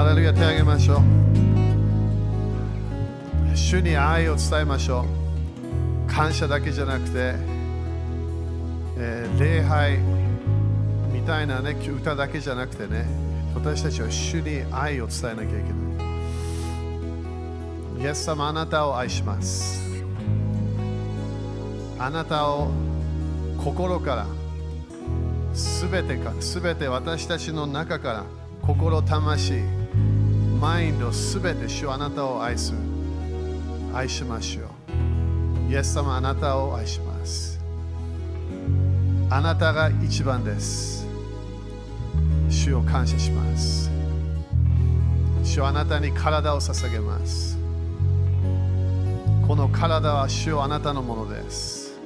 ハレルヤ手をげましょう。主に愛を伝えましょう。感謝だけじゃなくて、えー礼拝みたいな、ね、歌だけじゃなくてね、私たちは主に愛を伝えなきゃいけない。イエス様、あなたを愛します。あなたを心から、すべてか、すべて私たちの中から、心、魂、マインド、すべて主はあなたを愛する。愛しましょう。イエス様、あなたを愛します。あなたが一番です。主を感謝します。主はあなたに体を捧げます。この体は主はあなたのものです。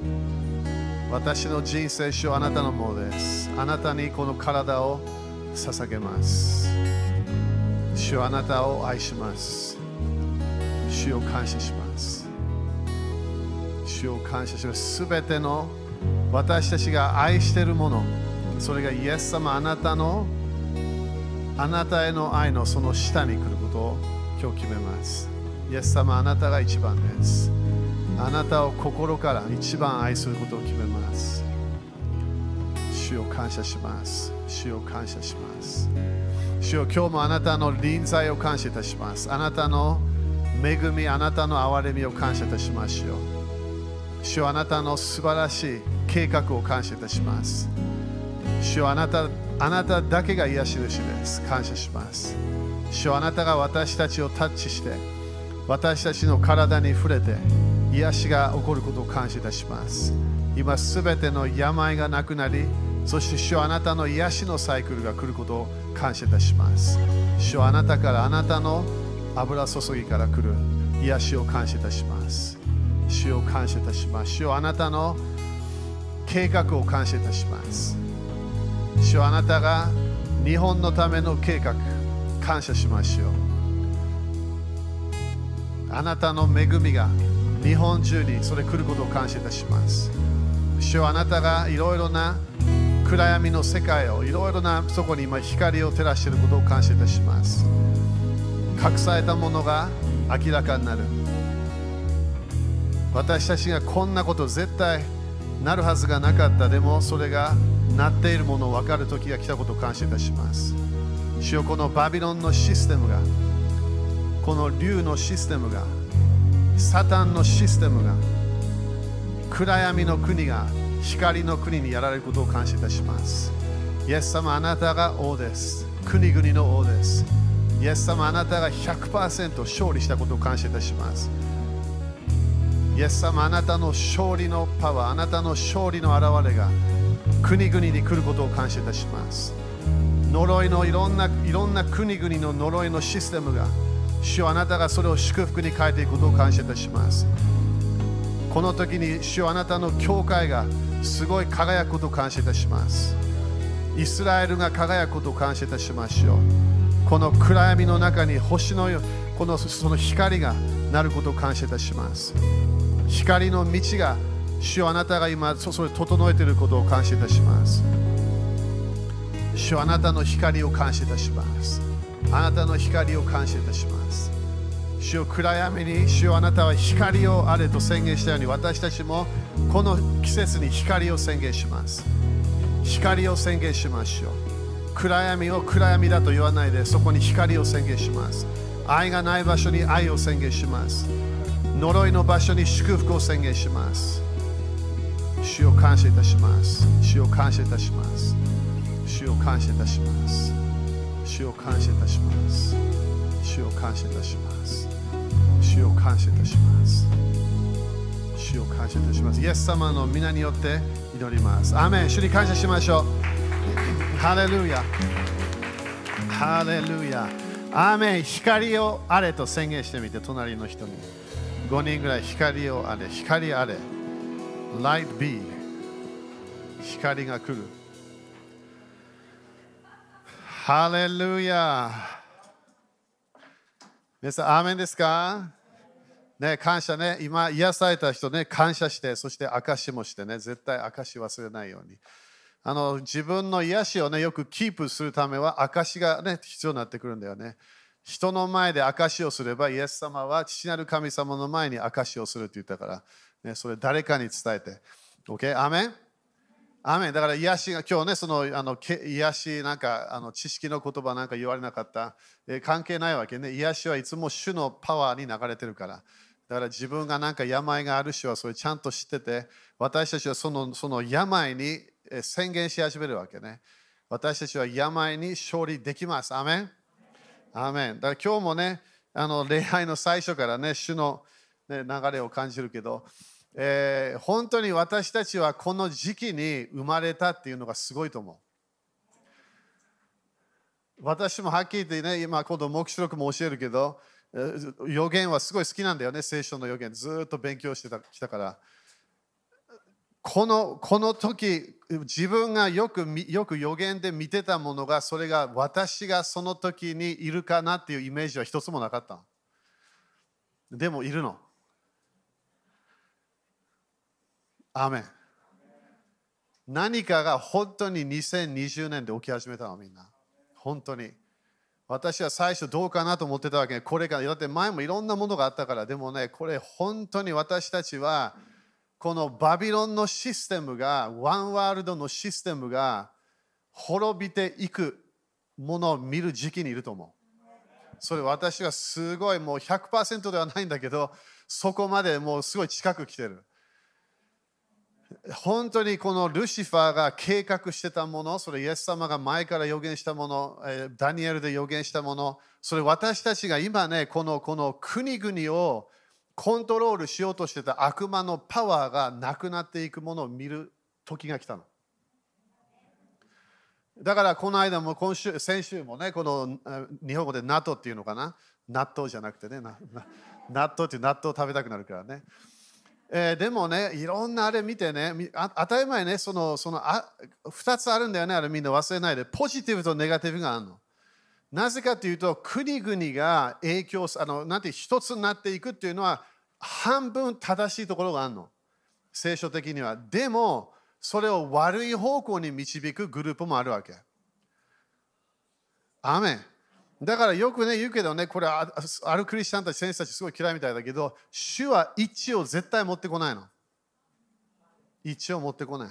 私の人生、主はあなたのものです。あなたにこの体を捧げます。主はあなたを愛します。主を感謝します。主を感謝します。すべての私たちが愛しているもの、それがイエス様あなたのあなたへの愛のその下に来ることを今日決めます。イエス様あなたが一番です。あなたを心から一番愛することを決めます。主を感謝します。主を感謝します。主よ今日もあなたの臨在を感謝いたします。あなたの恵み、あなたの憐れみを感謝いたしましょう。主よあなたの素晴らしい計画を感謝いたします。主よあなたあなただけが癒し主です。感謝します。主よあなたが私たちをタッチして、私たちの体に触れて、癒しが起こることを感謝いたします。今すべての病がなくなり、そして主よあなたの癒しのサイクルが来ることを感謝いたします。主よあなたからあなたの油注ぎから来る癒しを感謝いたします。主を感謝いたします。主あなたの計画を感謝いたします。主よあなたが日本のための計画、感謝しましょう。あなたの恵みが日本中にそれ来ることを感謝いたします。主よあなたがいろいろな暗闇の世界をいろいろなそこに今光を照らしていることを感謝いたします。隠されたものが明らかになる。私たちがこんなこと絶対なるはずがなかった。でもそれがなっているものを分かる時が来たことを感謝いたします。主よこのバビロンのシステムが、この竜のシステムが、サタンのシステムが、暗闇の国が光の国にやられることを感謝いたします。イエス様、あなたが王です。国々の王です。イエス様、あなたが100%勝利したことを感謝いたします。イエス様、あなたの勝利のパワー、あなたの勝利の現れが国々に来ることを感謝いたします。呪いのいろんないろんな国々の呪いのシステムが、主よあなたがそれを祝福に変えていくことを感謝いたします。この時に主よあなたの教会がすごい輝くことを感謝いたします。イスラエルが輝くことを感謝いたしましょう。この暗闇の中に星のこのその光がなることを感謝いたします。光の道が主よあなたが今そそれ整えていることを感謝いたします。主よあなたの光を感謝いたします。あなたの光を感謝いたします。主よ暗闇に主よあなたは光をあれと宣言したように私たちもこの季節に光を宣言します。光を宣言しましょう。暗闇を暗闇だと言わないでそこに光を宣言します。愛がない場所に愛を宣言します。呪いの場所に祝福を宣言します。主を感謝いたします。主を感謝いたします。主を感謝いたします。主を感謝いたします。主を感謝いたします。主を感謝いたします。を感謝いたします。イエス様の皆によって祈ります。アメン主に感謝しましょう。ハレルヤ。ハレルヤ。アメン光をあれと宣言してみて、隣の人に。5人ぐらい光をあれ、光あれ。Light be。光が来る。ハレルヤ。皆さん、アーメンですか？ね、感謝ね。今、癒された人ね、感謝して、そして証もしてね、絶対証忘れないように。あの自分の癒しをね、よくキープするためは証がね、必要になってくるんだよね。人の前で証しをすれば、イエス様は父なる神様の前に証しをするって言ったから、ね、それ誰かに伝えて。OK? アメン？アメンだから癒しが今日ね、そのあの癒しなんかあの知識の言葉なんか言われなかった、え関係ないわけね。癒しはいつも主のパワーに流れてるから。だから自分がなんか病がある人はそれちゃんと知ってて、私たちはそのその病に宣言し始めるわけね。私たちは病に勝利できます。アメンアメンだから今日もね、あの礼拝の最初からね、主の、ね、流れを感じるけど、えー、本当に私たちはこの時期に生まれたっていうのがすごいと思う。私もはっきり言ってね、今、今度、黙示録も教えるけど、予言はすごい好きなんだよね、聖書の予言。ずっと勉強してたきたから。このこの時、自分がよくよく予言で見てたものが、それが私がその時にいるかなっていうイメージは一つもなかった。でもいるの。アメン何かが本当に2020年で起き始めたのみんな。本当に。私は最初どうかなと思ってたわけこれからだって前もいろんなものがあったから。でもねこれ本当に私たちはこのバビロンのシステムがワンワールドのシステムが滅びていくものを見る時期にいると思う。それ私はすごいもう100%ではないんだけどそこまでもうすごい近く来てる。本当にこのルシファーが計画してたもの、それイエス様が前から予言したもの、ダニエルで予言したもの、それ私たちが今ね、このこの国々をコントロールしようとしてた悪魔のパワーがなくなっていくものを見る時が来たの。だからこの間も今週、先週もね、この日本語で納豆っていうのかな？納豆じゃなくてね、納豆って納豆食べたくなるからね。えー、でもね、いろんなあれ見てね、当たり前ね、そのそのあ2つあるんだよね、あれみんな忘れないで、ポジティブとネガティブがあるの。なぜかというと、国々が影響あの、なんて一つになっていくっていうのは、半分正しいところがあるの。聖書的には。でも、それを悪い方向に導くグループもあるわけ。アメ。だからよくね言うけどね、これあるクリスチャンたち、先生たちすごい嫌いみたいだけど、主は一を絶対持ってこないの。一致を持ってこない。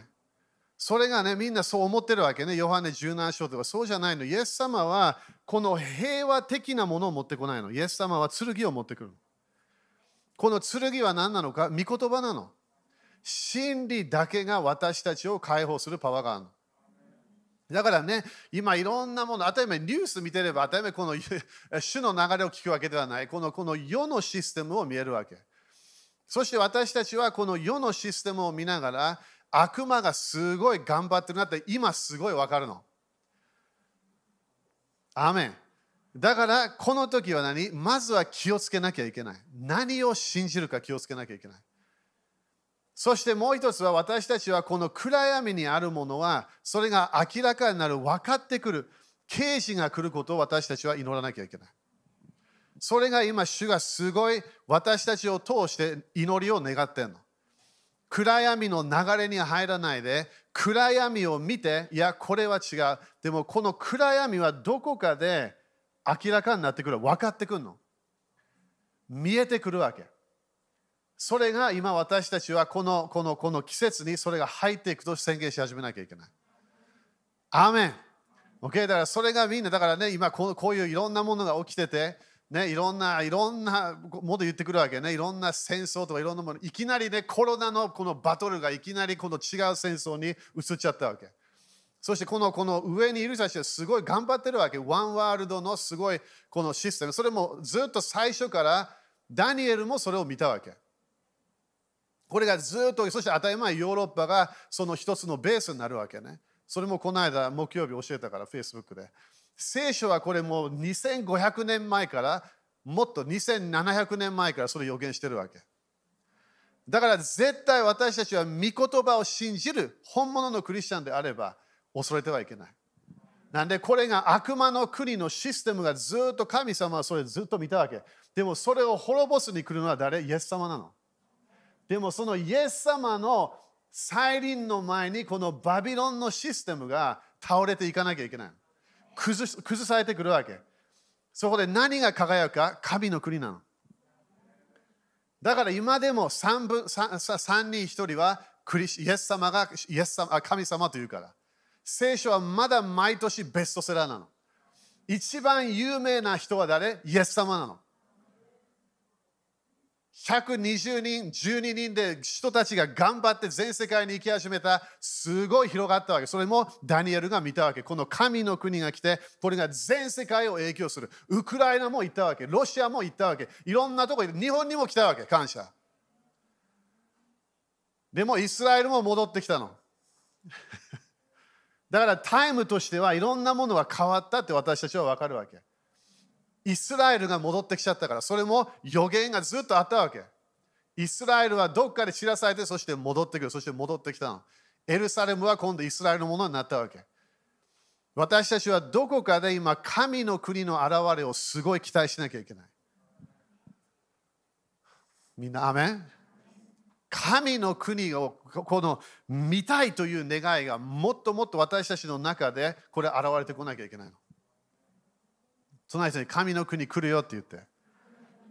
それがね、みんなそう思ってるわけね。ヨハネ17章とかそうじゃないの。イエス様はこの平和的なものを持ってこないの。イエス様は剣を持ってくる。この剣は何なのか御言葉なの。真理だけが私たちを解放するパワーがあるの。だからね、今いろんなもの、当たり前ニュース見てれば当たり前この主の流れを聞くわけではない。このこの世のシステムを見えるわけ。そして私たちはこの世のシステムを見ながら悪魔がすごい頑張ってるなって今すごいわかるの。アメン。だからこの時は何？まずは気をつけなきゃいけない。何を信じるか気をつけなきゃいけない。そしてもう一つは私たちはこの暗闇にあるものはそれが明らかになる分かってくる刑事が来ることを私たちは祈らなきゃいけない。それが今主がすごい私たちを通して祈りを願ってんの。暗闇の流れに入らないで暗闇を見ていやこれは違うでもこの暗闇はどこかで明らかになってくる分かってくるの見えてくるわけそれが今私たちはこのこのこの季節にそれが入っていくと宣言し始めなきゃいけない。アーメン。OK だからそれがみんなだからね今こうこういういろんなものが起きててね、いろんないろんなもの言ってくるわけね。いろんな戦争とかいろんなもの。いきなりねコロナのこのバトルがいきなりこの違う戦争に移っちゃったわけ。そしてこのこの上にいる人たちはすごい頑張ってるわけ。ワンワールドのすごいこのシステム。それもずっと最初からダニエルもそれを見たわけ。これがずっと、そして当たり前ヨーロッパがその一つのベースになるわけね。それもこの間木曜日教えたから、Facebook で。聖書はこれもう2500年前から、もっと2700年前からそれ予言してるわけ。だから絶対私たちは御言葉を信じる本物のクリスチャンであれば恐れてはいけない。なんでこれが悪魔の国のシステムがずっと神様はそれずっと見たわけ。でもそれを滅ぼすに来るのは誰？イエス様なの。でもそのイエス様の再臨の前にこのバビロンのシステムが倒れていかなきゃいけない。崩崩されてくるわけ。そこで何が輝くか神の国なの。だから今でも 3, 分 3, 3人1人はクリイエス様がイエス様神様というから。聖書はまだ毎年ベストセラーなの。一番有名な人は誰？イエス様なの。120人、12人で人たちが頑張って全世界に行き始めた、すごい広がったわけ。それもダニエルが見たわけ。この神の国が来て、これが全世界を影響する。ウクライナも行ったわけ。ロシアも行ったわけ。いろんなところ日本にも来たわけ。感謝。でもイスラエルも戻ってきたの。だからタイムとしてはいろんなものが変わったって私たちは分かるわけ。イスラエルが戻ってきちゃったから、それも予言がずっとあったわけ。イスラエルはどっかで知らされて、そして戻ってくる、そして戻ってきたの。エルサレムは今度イスラエルのものになったわけ。私たちはどこかで今、神の国の現れをすごい期待しなきゃいけない。みんな、アメン？神の国をこの見たいという願いがもっともっと私たちの中でこれ現れてこなきゃいけないの。その人に神の国来るよって言って。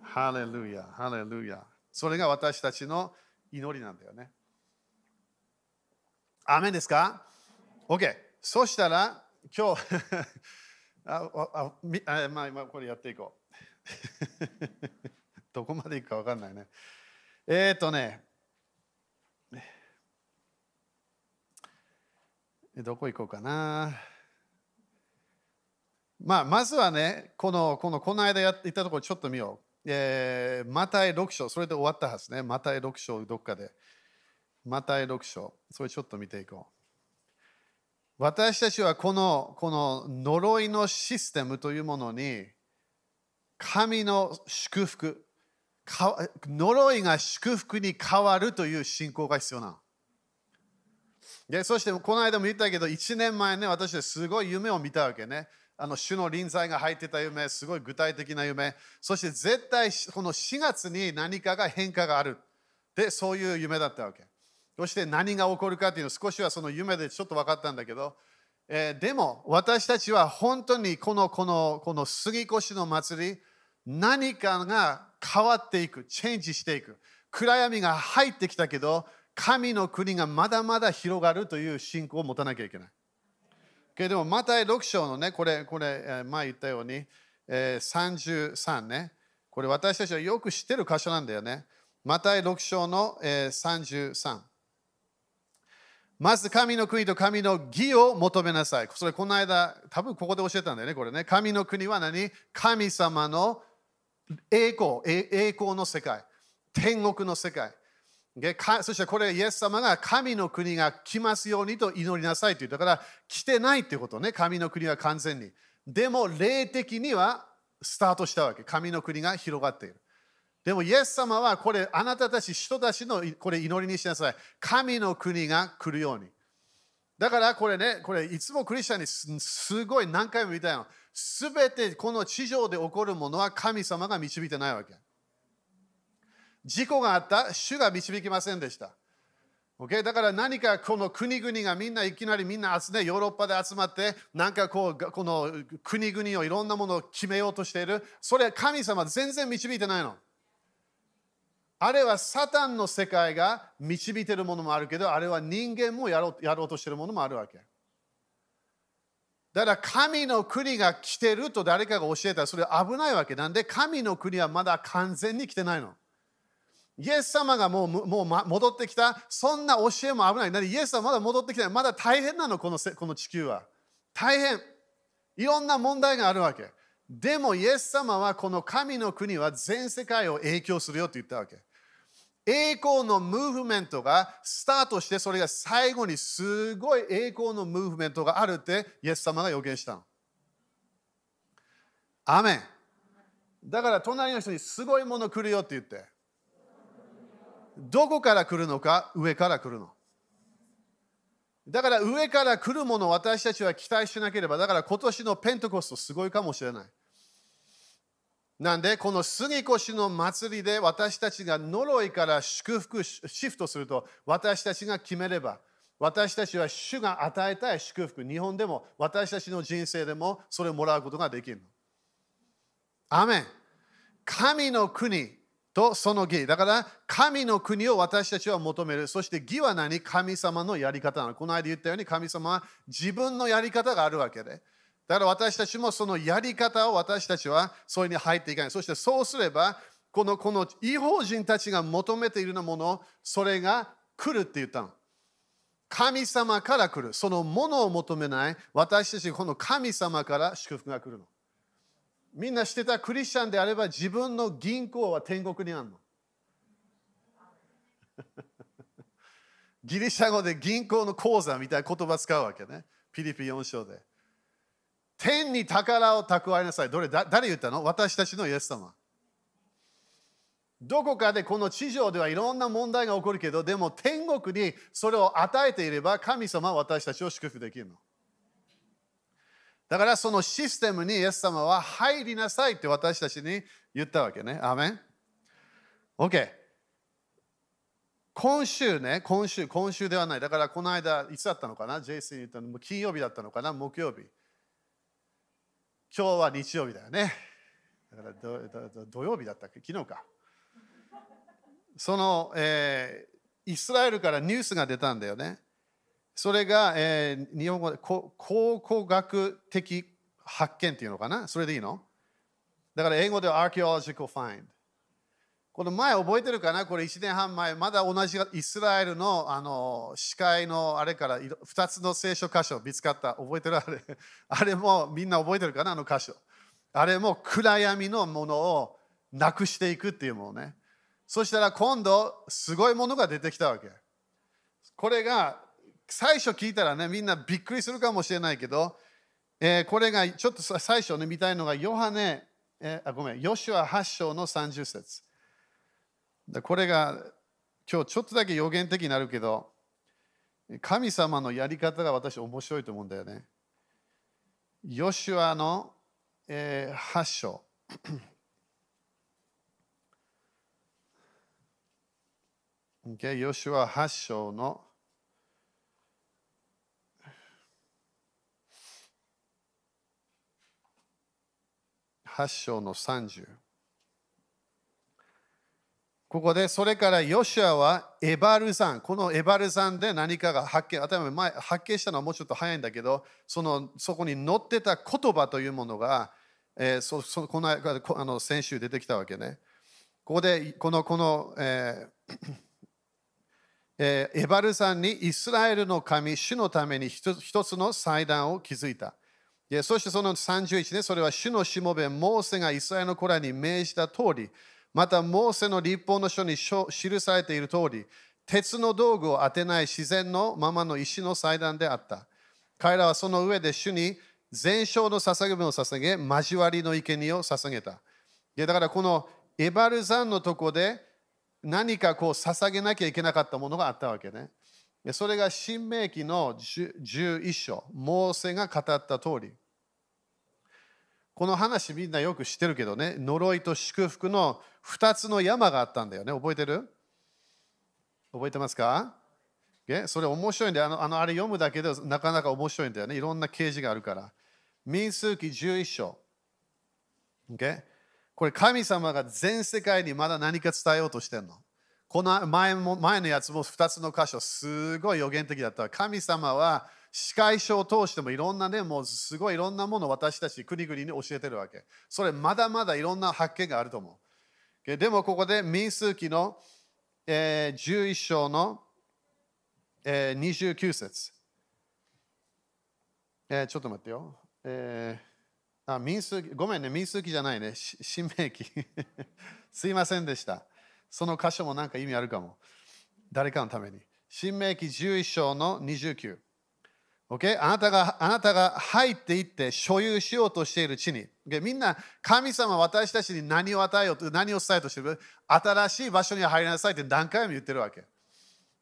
ハレルヤ、ハレルヤ。それが私たちの祈りなんだよね。アメンですか ?OK。そしたら、今日 あああまあ、今これやっていこう。どこまでいくか分かんないね。えっ、ー、とね、どこ行こうかな。まあ、まずはね、このこのこの間やったところちょっと見よう。えー、マタイ6章、それで終わったはずね。マタイ6章、どっかで。マタイ6章、それちょっと見ていこう。私たちはこのこの呪いのシステムというものに神の祝福呪いが祝福に変わるという信仰が必要なの。でそしてこの間も言ったけど1年前ね私はすごい夢を見たわけね。あの主の臨在が入ってた夢、すごい具体的な夢、そして絶対この4月に何かが変化がある。で、そういう夢だったわけ。そして何が起こるかっていうの少しはその夢でちょっと分かったんだけど、えー、でも私たちは本当にこのこのこの杉越の祭り、何かが変わっていく、チェンジしていく。暗闇が入ってきたけど、神の国がまだまだ広がるという信仰を持たなきゃいけない。けども、マタイ6章のね、これ、これ前言ったように、えー、33ね、これ私たちはよく知ってる箇所なんだよね。マタイ6章の、えー、33。まず神の国と神の義を求めなさい。それこの間、多分ここで教えたんだよね、これね。神の国は何？神様の栄光、栄光の世界、天国の世界。そしてこれ、イエス様が神の国が来ますようにと祈りなさいと言ったから、来てないってことね、神の国は完全に。でも、霊的にはスタートしたわけ。神の国が広がっている。でも、イエス様はこれ、あなたたち人たちのこれ祈りにしなさい。神の国が来るように。だからこれね、これいつもクリスチャンにすごい何回も言いたいの。すべてこの地上で起こるものは神様が導いてないわけ。事故があった主が導きませんでした。Okay? だから何かこの国々がみんないきなりみんな集め、ヨーロッパで集まって、なんかこう、この国々をいろんなものを決めようとしている。それは神様全然導いてないの。あれはサタンの世界が導いてるものもあるけど、あれは人間もやろうやろうとしてるものもあるわけ。だから神の国が来てると誰かが教えたらそれ危ないわけなんで神の国はまだ完全に来てないの。イエス様がもうもう戻ってきた、そんな教えも危ない。イエス様まだ戻ってきてない。まだ大変なの、このこの地球は。大変。いろんな問題があるわけ。でも、イエス様はこの神の国は全世界を影響するよと言ったわけ。栄光のムーブメントがスタートして、それが最後にすごい栄光のムーブメントがあるってイエス様が予言したの。アメン。だから隣の人にすごいもの来るよって言って。どこから来るのか上から来るの。だから上から来るものを私たちは期待しなければ、だから今年のペントコストすごいかもしれない。なんで、この杉越の祭りで私たちが呪いから祝福シフトすると、私たちが決めれば、私たちは主が与えたい祝福、日本でも私たちの人生でもそれをもらうことができる。アメン。神の国とその義。だから神の国を私たちは求める。そして義は何？神様のやり方なの。この間言ったように神様は自分のやり方があるわけで。だから私たちもそのやり方を私たちはそれに入っていかない。そしてそうすれば、このこの違法人たちが求めているようなもの、それが来るって言ったの。神様から来る。そのものを求めない。私たち、この神様から祝福が来るの。みんな知ってたクリスチャンであれば自分の銀行は天国にあるの？ギリシャ語で銀行の口座みたいな言葉使うわけね。ピリピ4章で。天に宝を蓄えなさい。どれだ誰言ったの？私たちのイエス様。どこかでこの地上ではいろんな問題が起こるけど、でも天国にそれを与えていれば神様は私たちを祝福できるの。だからそのシステムにイエス様は入りなさいって私たちに言ったわけね。アメン ?OK。今週ね、今週、今週ではない。だからこの間、いつだったのかな？ジェイスに言ったの金曜日だったのかな？木曜日。今日は日曜日だよね。だから土曜日だったっけ？昨日か。その、えー、イスラエルからニュースが出たんだよね。それが、えー、日本語で考古学的発見っていうのかな？それでいいの？だから英語では archaeological find。この前覚えてるかな？これ1年半前、まだ同じイスラエルのあの視界のあれから2つの聖書箇所見つかった。覚えてる？あれ。あれもみんな覚えてるかな？あの箇所。あれも暗闇のものをなくしていくっていうものね。そしたら今度すごいものが出てきたわけ。これが最初聞いたらね、みんなびっくりするかもしれないけど、えー、これがちょっと最初ね、見たいのが、ヨハネ、えー、あごめん、ヨシュア8章の30節これが今日ちょっとだけ予言的になるけど、神様のやり方が私面白いと思うんだよね。ヨシュアの、えー、8章。okay、ヨシュア8章の8章の30。ここで、それからヨシアはエバル山、このエバル山で何かが発見、頭前発見したのはもうちょっと早いんだけど、そのそこに載ってた言葉というものが、えー、そそこのあの先週出てきたわけね。ここで、この、この、えーえー、エバル山にイスラエルの神、主のために一つの祭壇を築いた。そしてその31ね、それは主のしもべ、モーセがイスラエルの子らに命じた通り、またモーセの立法の書に記されている通り、鉄の道具を当てない自然のままの石の祭壇であった。彼らはその上で主に全焼の捧げ物を捧げ、交わりの生贄を捧げた。だからこのエバルザンのとこで何かこう捧げなきゃいけなかったものがあったわけね。それが新明記の11章、モーセが語った通り。この話みんなよく知ってるけどね、呪いと祝福の2つの山があったんだよね。覚えてる？覚えてますか？それ面白いんであのあの、あれ読むだけでなかなか面白いんだよね。いろんな啓示があるから。民数記11章。これ神様が全世界にまだ何か伝えようとしてるの。この前も前のやつも2つの箇所、すごい予言的だった。神様は司会書を通してもいろんなね、もうすごいいろんなものを私たち国々に教えてるわけ。それまだまだいろんな発見があると思う。でもここで民数記の、えー、11章の、えー、29節、えー。ちょっと待ってよ。えー、あ民数ごめんね、民数記じゃないね。新明記。すいませんでした。その箇所もなんか意味あるかも。誰かのために。新明記11章の29。Okay? あなたがあなたが入っていって所有しようとしている地に、OK? みんな神様私たちに何を与えようと何を伝えようとしている？新しい場所に入りなさいって何回も言ってるわけ。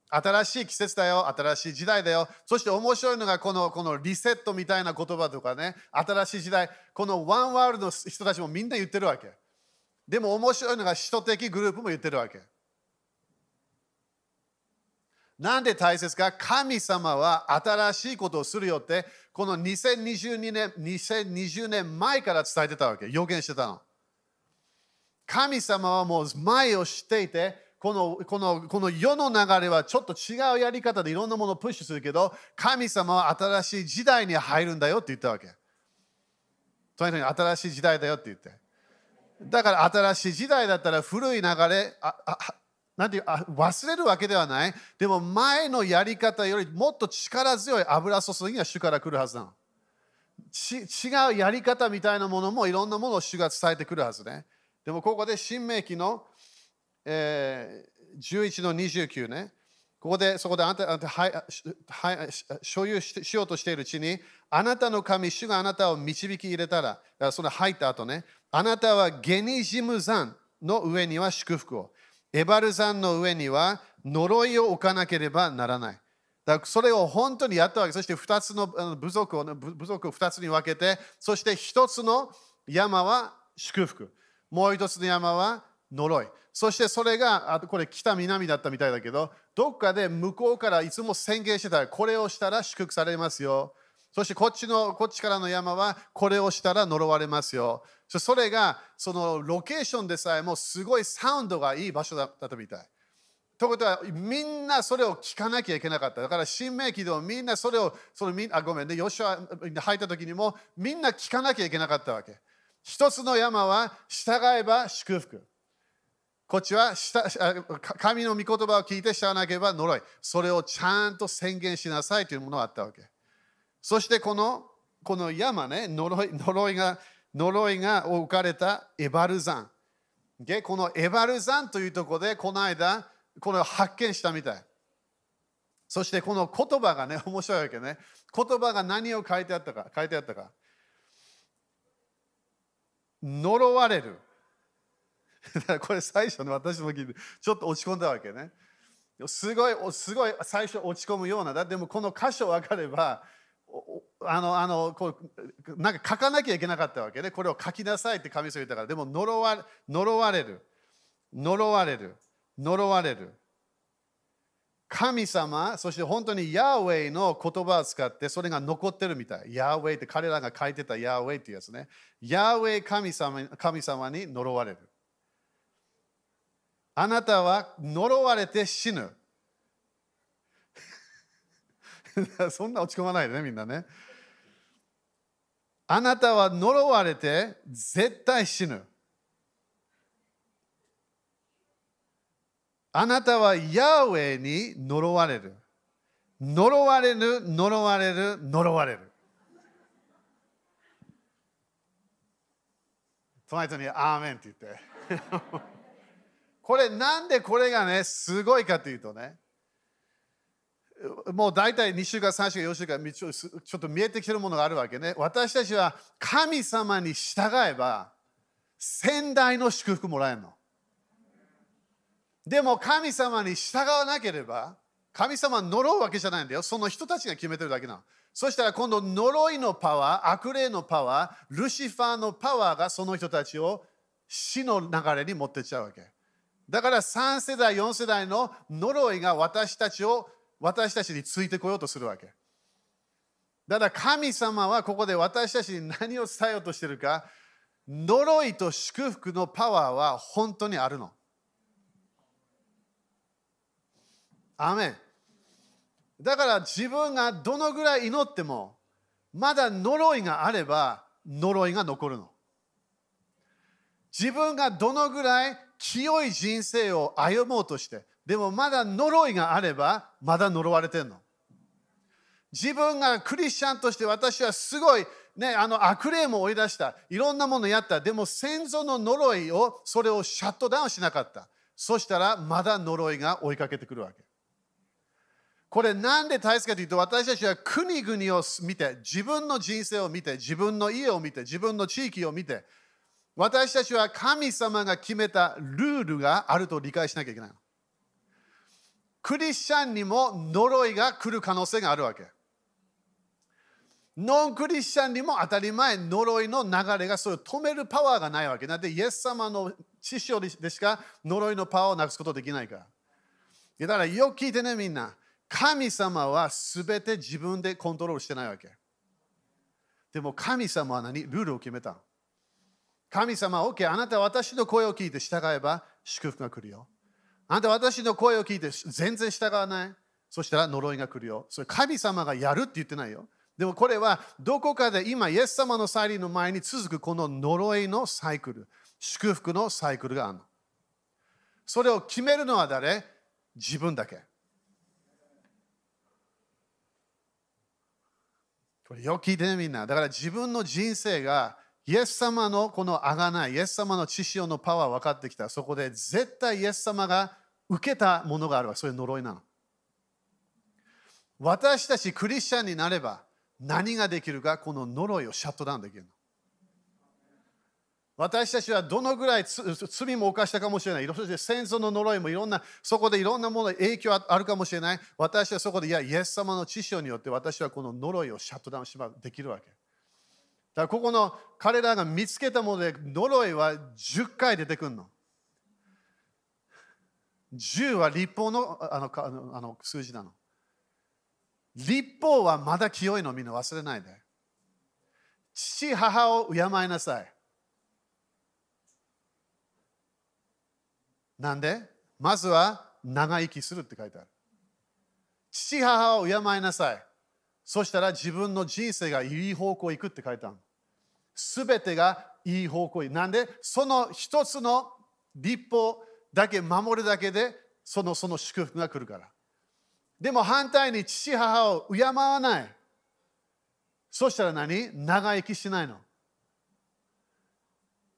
新しい季節だよ、新しい時代だよ。そして面白いのがこのこのリセットみたいな言葉とかね、新しい時代、このワンワールドの人たちもみんな言ってるわけ。でも面白いのが使徒的グループも言ってるわけ。なんで大切か神様は新しいことをするよって、この2022年 ,2020 年前から伝えてたわけ。予言してたの。神様はもう前を知っていて、このこのこの世の流れはちょっと違うやり方でいろんなものをプッシュするけど、神様は新しい時代に入るんだよって言ったわけ。とにかく新しい時代だよって言って。だから新しい時代だったら古い流れ、ああなんていうあ忘れるわけではない。でも前のやり方よりもっと力強い油注ぎが主から来るはずなの。ち違うやり方みたいなものもいろんなものを主が伝えてくるはずね。でもここで新明記の、えー、11の29ね。ここでそこであなたあなたはいはい所有しようとしているうちに、あなたの神、主があなたを導き入れたら、らその入った後ね、あなたはゲニジム山の上には祝福を、エバル山の上には呪いを置かなければならない。だからそれを本当にやったわけ。そして2つの部族を部族を2つに分けて、そして1つの山は祝福。もう1つの山は呪い。そしてそれが、あとこれ北南だったみたいだけど、どっかで向こうからいつも宣言してたら、これをしたら祝福されますよ。そしてこっちのこっちからの山はこれをしたら呪われますよ。それがそのロケーションでさえもすごいサウンドがいい場所だったみたい。ということはみんなそれを聞かなきゃいけなかった。だから新明記でもみんなそれをそのみあごめんね、ヨシュア入った時にもみんな聞かなきゃいけなかったわけ。一つの山は従えば祝福。こっちは神の御言葉を聞いて従わなければ呪い。それをちゃんと宣言しなさいというものがあったわけ。そしてこのこの山ね、呪い呪いが呪いが置かれたエバル山。で、このエバル山というところで、この間、これを発見したみたい。そしてこの言葉がね、面白いわけね。言葉が何を書いてあったか、書いてあったか。呪われる。これ最初の私も聞いてちょっと落ち込んだわけね。すごい、すごい最初落ち込むような。だでもこの箇所分かれば、あの、あの、こうなんか書かなきゃいけなかったわけね。これを書きなさいって神様言ったから。でも呪わ呪われる。呪われる。呪われる。神様、そして本当にヤーウェイの言葉を使ってそれが残ってるみたい。ヤーウェイって彼らが書いてたヤーウェイっていうやつね。ヤーウェイ神様神様に呪われる。あなたは呪われて死ぬ。そんな落ち込まないでね、みんなね。あなたは呪われて絶対死ぬ。あなたはヤーウェイに呪われる。呪われる、呪われる、呪われる。隣人にアーメンって言って。これなんでこれがね、すごいかというとね、もう大体2週間、3週間、4週間、ちょっと見えてきてるものがあるわけね。私たちは神様に従えば、先代の祝福もらえるの。でも神様に従わなければ、神様は呪うわけじゃないんだよ。その人たちが決めてるだけなの。そしたら今度呪いのパワー、悪霊のパワー、ルシファーのパワーがその人たちを死の流れに持ってっちゃうわけ。だから3世代、4世代の呪いが私たちを、私たちについてこようとするわけ。だ神様はここで私たちに何を伝えようとしてるか、呪いと祝福のパワーは本当にあるの。アメン。だから自分がどのぐらい祈っても、まだ呪いがあれば呪いが残るの。自分がどのぐらい清い人生を歩もうとして、でもまだ呪いがあれば、まだ呪われてるの。自分がクリスチャンとして私はすごい、ね、あの悪霊も追い出した。いろんなものやった。でも先祖の呪いを、それをシャットダウンしなかった。そしたらまだ呪いが追いかけてくるわけ。これなんで大切かというと私たちは国々を見て自分の人生を見て自分の家を見て自分の地域を見て私たちは神様が決めたルールがあると理解しなきゃいけないの。クリスチャンにも呪いが来る可能性があるわけ。ノンクリスチャンにも当たり前呪いの流れがそれを止めるパワーがないわけ。なんでイエス様の知識でしか呪いのパワーをなくすことできないから。だからよく聞いてねみんな。神様は全て自分でコントロールしてないわけ。でも神様は何？ルールを決めた。神様は、OK、あなたは私の声を聞いて従えば祝福が来るよ。あなた私の声を聞いて全然従わない。そしたら呪いが来るよ。それ神様がやるって言ってないよ。でもこれはどこかで今、イエス様の再臨の前に続くこの呪いのサイクル、祝福のサイクルがあるの。それを決めるのは誰？自分だけ。これよく聞いてね、みんな。だから自分の人生がイエス様のこのあがない、イエス様の知識のパワー分かってきた。そこで絶対イエス様が受けたものがあるわ。それ呪いなの。私たちクリスチャンになれば何ができるか、この呪いをシャットダウンできるの。私たちはどのぐらい罪も犯したかもしれない。そして戦争の呪いもいろんな、そこでいろんなもの影響あるかもしれない。私はそこで、いや、イエス様の知識によって私はこの呪いをシャットダウンしまできるわけ。だからここの彼らが見つけたもので呪いは10回出てくるの。10は立法のあのあのあの数字なの。立法はまだ清いのみんな忘れないで。父、母を敬いなさい。なんで？まずは長生きするって書いてある。父母を敬いなさい。そしたら自分の人生がいい方向行くって書いてある。すべてがいい方向に。なんで？その一つの立法だけ守るだけでそのその祝福が来るから。でも反対に父母を敬わない。そしたら何？長生きしないの。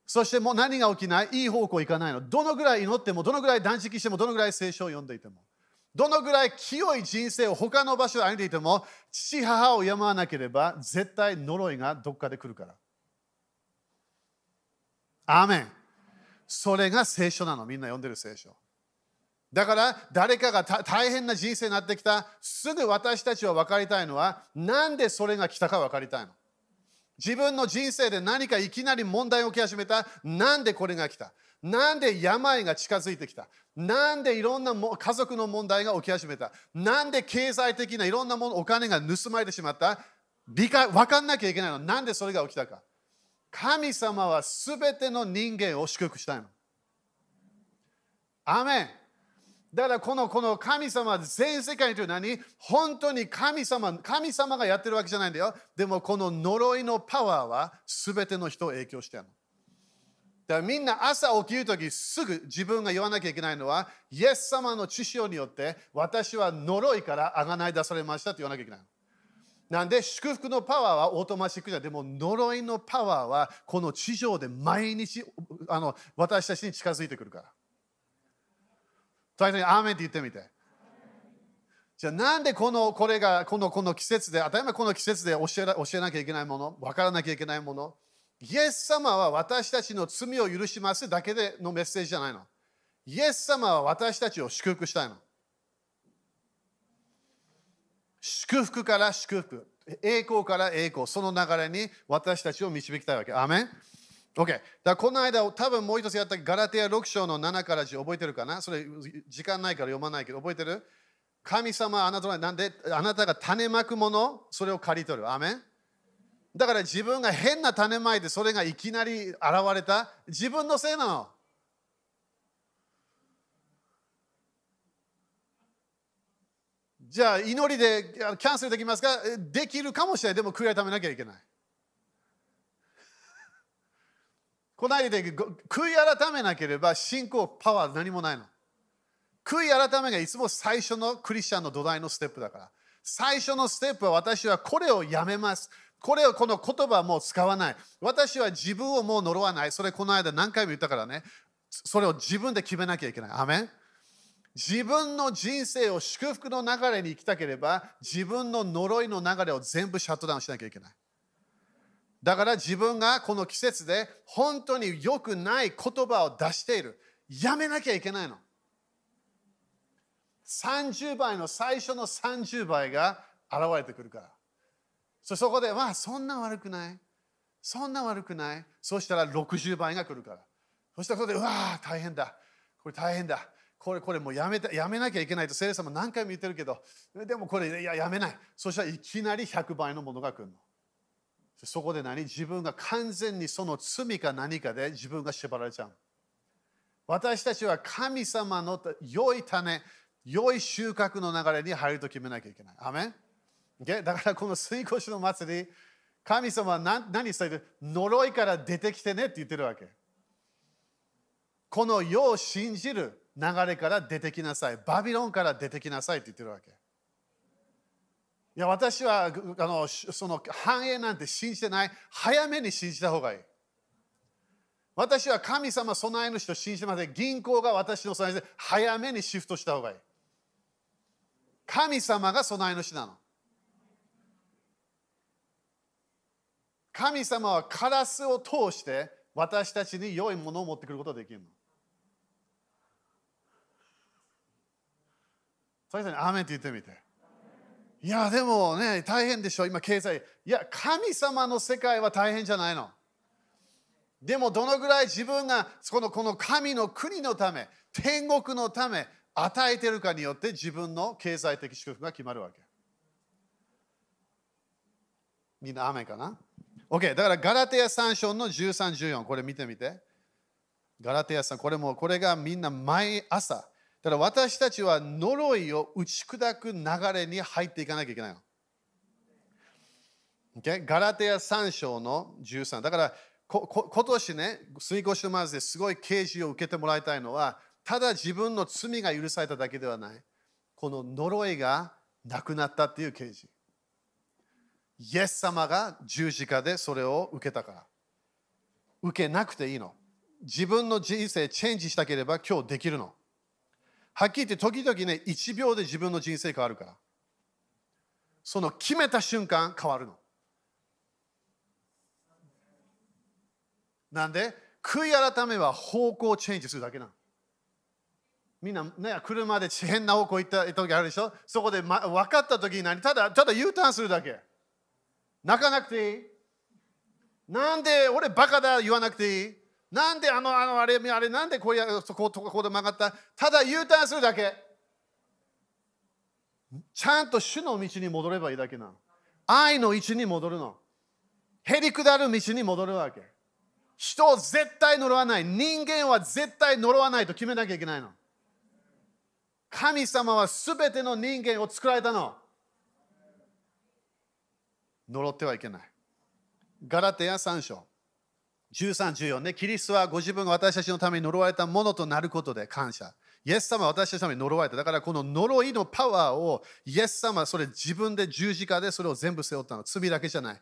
そしてもう何が起きない？いい方向行かないの。どのぐらい祈っても、どのぐらい断食しても、どのぐらい聖書を読んでいても、どのぐらい清い人生を他の場所で歩いていても、父母を山わなければ、絶対呪いがどっかで来るから。アーメン。それが聖書なの。みんな読んでる聖書。だから誰かが大変な人生になってきた、すぐ私たちは分かりたいのは、なんでそれが来たか分かりたいの？自分の人生で何かいきなり問題を起き始めた。なんでこれが来た？なんで病が近づいてきた？なんでいろんなも家族の問題が起き始めた？なんで経済的ないろんなものお金が盗まれてしまった？理解分かんなきゃいけないの。なんでそれが起きたか？神様はすべての人間を祝福したいの。アメンだからこのこの神様全世界という何？本当に神様神様がやってるわけじゃないんだよ。でもこの呪いのパワーは全ての人を影響してるの。だからみんな朝起きるときすぐ自分が言わなきゃいけないのはイエス様の血潮によって私は呪いからあがない出されましたと言わなきゃいけない。なんで祝福のパワーはオートマチックじゃでも呪いのパワーはこの地上で毎日あの私たちに近づいてくるから。最初にアーメンって言ってみて。じゃあなんでこのこれがこのこの季節で、当たり前この季節で教え教えなきゃいけないもの、分からなきゃいけないもの。イエス様は私たちの罪を許しますだけでのメッセージじゃないの。イエス様は私たちを祝福したいの。祝福から祝福、栄光から栄光、その流れに私たちを導きたいわけ。アメン。OK。だこの間、多分もう一つやったガラテア6章の7から10覚えてるかな？それ、時間ないから読まないけど、覚えてる？神様あなたなんで、あなたが種まくもの、それを刈り取る。アメン。だから自分が変な種まいて、それがいきなり現れた、自分のせいなの。じゃあ、祈りでキャンセルできますか？できるかもしれない。でも、悔い改めなきゃいけない。この間で悔い改めなければ信仰パワー何もないの。悔い改めがいつも最初のクリスチャンの土台のステップだから。最初のステップは私はこれをやめます。これをこの言葉はもう使わない。私は自分をもう呪わない。それこの間何回も言ったからね。それを自分で決めなきゃいけない。アメン自分の人生を祝福の流れに生きたければ自分の呪いの流れを全部シャットダウンしなきゃいけない。だから自分がこの季節で本当に良くない言葉を出している。やめなきゃいけないの。30倍の最初の30倍が現れてくるから。そこで、まあそんな悪くない。そんな悪くない。そうしたら60倍が来るから。そしたらそこで、うわあ、大変だ。これ大変だ。これ、これもうやめたやめなきゃいけないと、聖霊様何回も言ってるけど、でもこれ、いや、やめない。そしたらいきなり100倍のものが来るの。そこで何？自分が完全にその罪か何かで自分が縛られちゃう。私たちは神様の良い種、良い収穫の流れに入ると決めなきゃいけない。アメン？だからこの水越の祭り、神様は何何して呪いから出てきてねって言ってるわけ。この世を信じる流れから出てきなさい。バビロンから出てきなさいって言ってるわけ。いや、私はあのその繁栄なんて信じてない。早めに信じた方がいい。私は神様備え主と信じてません。銀行が私の備えで早めにシフトした方がいい。神様が備え主なの。神様はカラスを通して私たちに良いものを持ってくることができるの。それにアーメンって言ってみて。いや、でもね、大変でしょ、今、経済。いや、神様の世界は大変じゃないの。でも、どのぐらい自分がこのこの神の国のため、天国のため、与えてるかによって自分の経済的祝福が決まるわけ。みんな、アーメかな ?OK、だからガラテヤ3章の13、14、これ見てみて。ガラテヤさん、これも、これがみんな毎朝。だから私たちは呪いを打ち砕く流れに入っていかなきゃいけないの。Okay? ガラテヤ3章の13。だから今年ね、水越しのまずですごい啓示を受けてもらいたいのは、ただ自分の罪が許されただけではない。この呪いがなくなったっていう啓示。イエス様が十字架でそれを受けたから。受けなくていいの。自分の人生チェンジしたければ今日できるの。はっきり言って時々ね、1秒で自分の人生変わるから。その決めた瞬間変わるの。なんで？悔い改めは方向をチェンジするだけなの。みんな、ね、車で変な方向行った時あるでしょ？そこで、ま、分かった時に何？ただただ U ターンするだけ。泣かなくていいなんで俺バカだ言わなくていい？なんであの、あの、あれ、あれ、なんでこうやそこ、ここで曲がった？ただ U ターンするだけ。ちゃんと主の道に戻ればいいだけなの。愛の位置に戻るの。へりくだる道に戻るわけ。人を絶対呪わない。人間は絶対呪わないと決めなきゃいけないの。神様はすべての人間を作られたの。呪ってはいけない。ガラテヤ3章。13、14ね、キリストはご自分が私たちのために呪われたものとなることで感謝。イエス様は私たちのために呪われた。だからこの呪いのパワーをイエス様はそれ自分で十字架でそれを全部背負ったの。罪だけじゃない。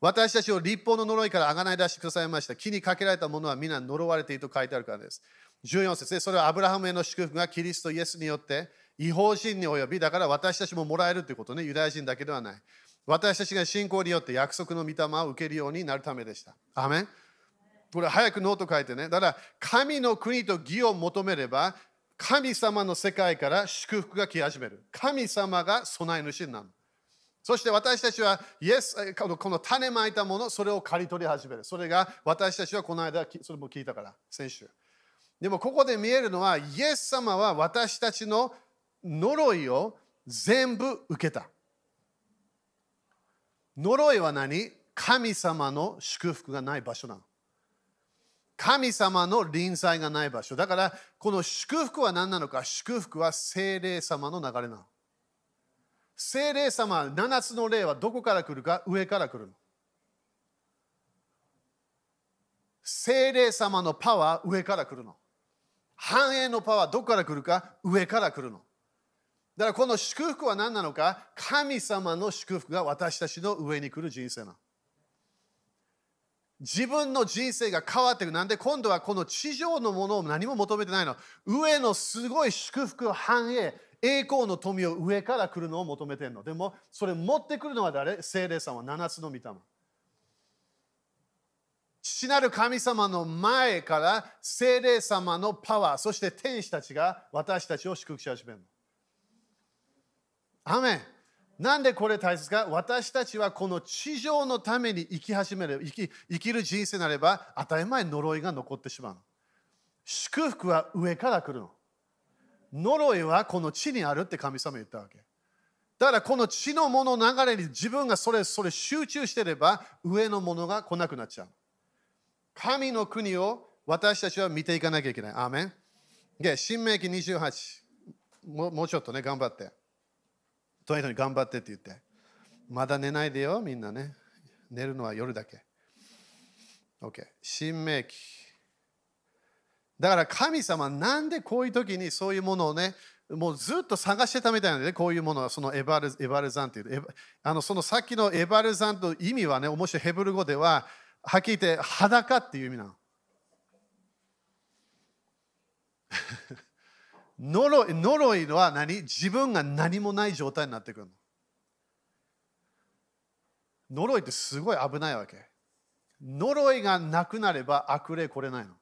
私たちを立法の呪いからあがない出してくださいました。木にかけられたものは皆呪われていると書いてあるからです。14節でそれはアブラハムへの祝福がキリストイエスによって違法人に及び、だから私たちももらえるということね。ユダヤ人だけではない。私たちが信仰によって約束の御霊を受けるようになるためでした。アメンこれ早くノート書いてね。だから神の国と義を求めれば神様の世界から祝福が来始める。神様が備え主になる。そして私たちはイエスこの種まいたもの、それを刈り取り始める。それが私たちはこの間、それも聞いたから、先週。でもここで見えるのは、イエス様は私たちの呪いを全部受けた。呪いは何？神様の祝福がない場所なの。神様の臨在がない場所。だから、この祝福は何なのか祝福は精霊様の流れなの。精霊様、7つの霊はどこから来るか？上から来るの。精霊様のパワー上から来るの。繁栄のパワーどこから来るか？上から来るの。だからこの祝福は何なのか？神様の祝福が私たちの上に来る人生なの。自分の人生が変わっていく。なんで今度はこの地上のものを何も求めてないの。上のすごい祝福、繁栄、栄光の富を上から来るのを求めてるの。でも、それ持ってくるのは誰？聖霊様、七つの御霊。父なる神様の前から聖霊様のパワー、そして天使たちが私たちを祝福し始めるの。アメンなんでこれ大切か？私たちはこの地上のために生き始める生き生きる人生なれば当たり前呪いが残ってしまう祝福は上から来るの呪いはこの地にあるって神様言ったわけだからこの地のもの流れに自分がそれそれ集中してれば上のものが来なくなっちゃう。神の国を私たちは見ていかなきゃいけない。アーメン。で、新明記28も。もうちょっとね、頑張って。とにかく頑張ってって言って。まだ寝ないでよ、みんなね。寝るのは夜だけ。OK。新明記。だから神様、なんでこういう時にそういうものをね、もうずっと探してたみたいなので、こういうものはそのエバルエバルザンっていう。あのそのさっきのエバルザンと意味はね、面白いヘブル語では、はっきり言って裸っていう意味なの。呪い呪いは何？自分が何もない状態になってくるの。呪いってすごい危ないわけ。呪いがなくなれば悪霊来れないの。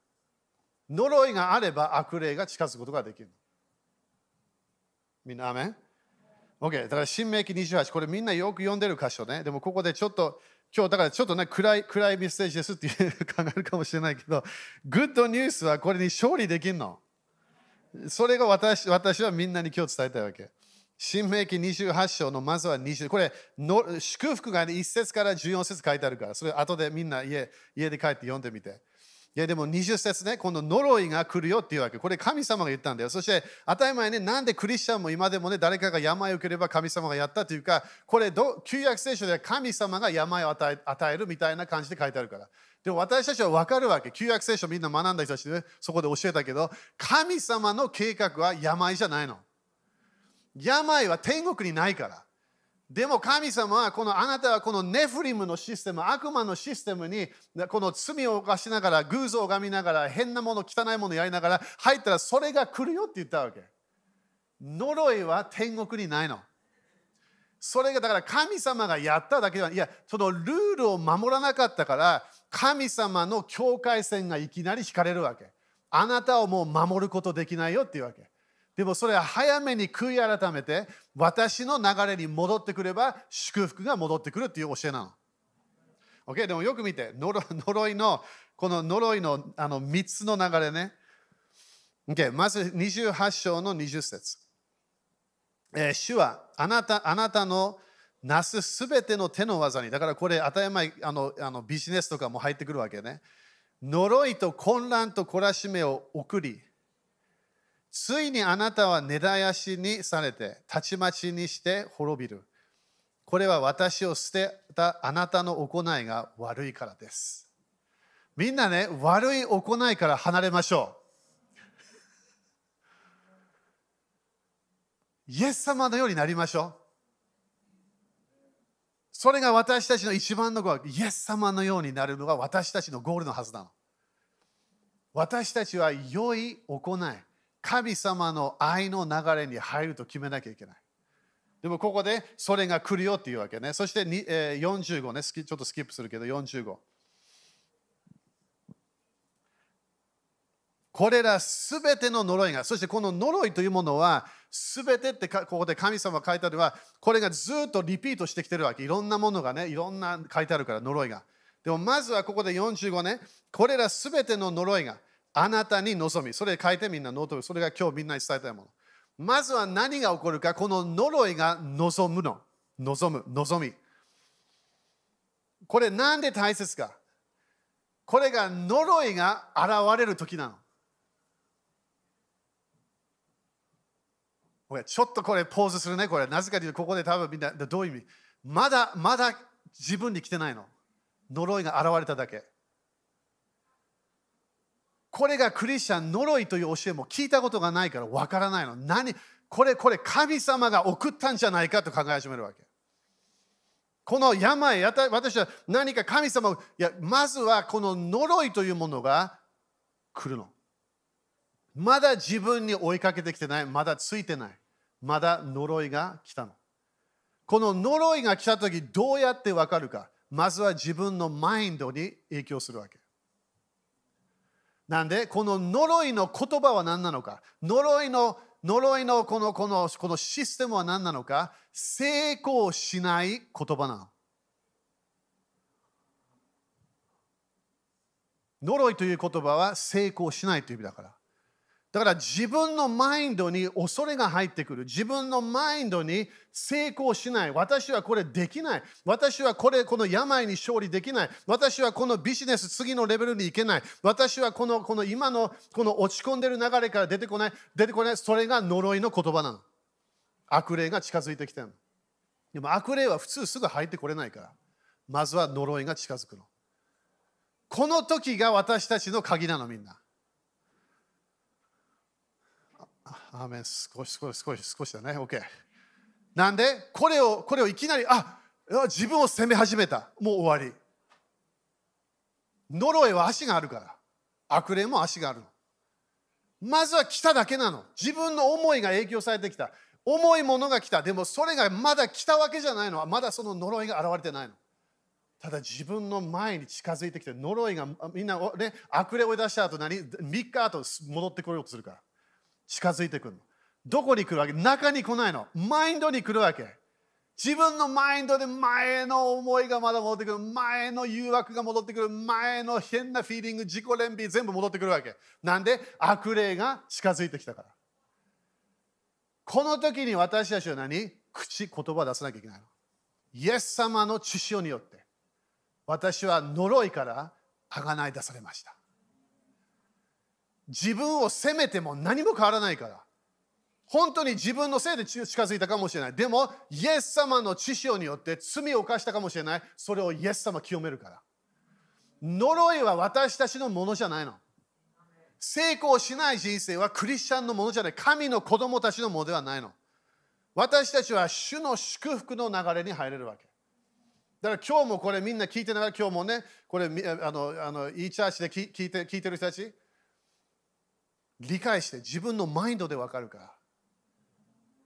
呪いがあれば悪霊が近づくことができるの。みんな、アメン ?OK。だから、新明記28、これみんなよく読んでる箇所ね。でも、ここでちょっと、今日、だからちょっとね、暗い暗いメッセージですって考えるかもしれないけど、グッドニュースはこれに勝利できるの。それが私私はみんなに今日伝えたいわけ。新明記28章のまずは20、これの祝福が、ね、1節から14節書いてあるから、それ後でみんな家家で帰って読んでみて。いやでも20節ね、今度呪いが来るよっていうわけ。これ神様が言ったんだよ。そして当たり前ね、なんでクリスチャンも今でもね、誰かが病を受ければ神様がやったというか、これど、旧約聖書では神様が病を与え与えるみたいな感じで書いてあるから。でも私たちは分かるわけ。旧約聖書みんな学んだ人たちで、ね、そこで教えたけど、神様の計画は病じゃないの。病は天国にないから。でも神様はこのあなたはこのネフリムのシステム、悪魔のシステムにこの罪を犯しながら、偶像を拝みながら、変なもの、汚いものやりながら入ったらそれが来るよって言ったわけ。呪いは天国にないの。それがだから神様がやっただけでは、いや、そのルールを守らなかったから、神様の境界線がいきなり引かれるわけ。あなたをもう守ることできないよっていうわけ。でもそれは早めに悔い改めて私の流れに戻ってくれば祝福が戻ってくるっていう教えなの。OK? でもよく見て 呪いのこの呪いのあの3つの流れね。OK? まず28章の20節、えー、主はあなたあなたのなすすべての手の技に、だからこれ当たり前あのあのビジネスとかも入ってくるわけね。呪いと混乱と懲らしめを送り、ついにあなたは根絶やしにされて、たちまちにして滅びる。これは私を捨てたあなたの行いが悪いからです。みんなね、悪い行いから離れましょう。イエス様のようになりましょう。それが私たちの一番のゴール。イエス様のようになるのが私たちのゴールのはずなの。私たちは良い行い。神様の愛の流れに入ると決めなきゃいけない。でもここでそれが来るよっていうわけね。そしてに、え、45ね、ちょっとスキップするけど45。これらすべての呪いが、そしてこの呪いというものは、すべてってここで神様書いてあるは、これがずっとリピートしてきてるわけ。いろんなものがね、いろんな書いてあるから、呪いが。でもまずはここで45ね、これらすべての呪いが、あなたに臨み。それ書いてみんなノートそれが今日みんなに伝えたいもの。まずは何が起こるか、この呪いが臨むの。臨む、臨み。これなんで大切か？これが呪いが現れる時なの。ちょっとこれポーズするね、これ。なぜかというと、ここで多分みんな、どういう意味？まだ、まだ自分に来てないの。呪いが現れただけ。これがクリスチャン呪いという教えも聞いたことがないからわからないの。何？これ、これ神様が送ったんじゃないかと考え始めるわけ。この病、私は何か神様、いや、まずはこの呪いというものが来るの。まだ自分に追いかけてきてない、まだついてない。まだ呪いが来たの。この呪いが来たとき、どうやってわかるか。まずは自分のマインドに影響するわけ。なんで、この呪いの言葉は何なのか、呪いの呪いのこのこのこのシステムは何なのか、成功しない言葉なの。呪いという言葉は成功しないという意味だから。だから自分のマインドに恐れが入ってくる。自分のマインドに成功しない。私はこれできない。私はこれ、この病に勝利できない。私はこのビジネス次のレベルに行けない。私はこのこの今のこの落ち込んでる流れから出てこない。出てこない。それが呪いの言葉なの。悪霊が近づいてきてるの。でも悪霊は普通すぐ入ってこれないから。まずは呪いが近づくの。この時が私たちの鍵なの、みんな。アーメン少し少し少し少しだね。OK。なんでこれをこれをいきなりあ自分を責め始めた。もう終わり。呪いは足があるから。悪霊も足があるの。まずは来ただけなの。自分の思いが影響されてきた。重いものが来た。でもそれがまだ来たわけじゃないのは。まだその呪いが現れてないの。ただ自分の前に近づいてきて呪いがみんな、ね、悪霊を出した後何？3日後戻ってこようとするから。近づいてくるの。どこに来るわけ？中に来ないの。マインドに来るわけ。自分のマインドで前の思いがまだ戻ってくる。前の誘惑が戻ってくる。前の変なフィーリング、自己憐憫全部戻ってくるわけ。なんで？悪霊が近づいてきたから。この時に私たちは何？口、言葉を出さなきゃいけないの。イエス様の血潮によって、私は呪いからあがない出されました。自分を責めても何も変わらないから。本当に自分のせいで近づいたかもしれない。でも、イエス様の知潮によって罪を犯したかもしれない。それをイエス様清めるから。呪いは私たちのものじゃないの。成功しない人生はクリスチャンのものじゃない。神の子供たちのものではないの。私たちは主の祝福の流れに入れるわけ。だから今日もこれみんな聞いてながら今日もね、これあのあのいいチャーチで聞いて聞いてる人たち、理解して自分のマインドで分かるから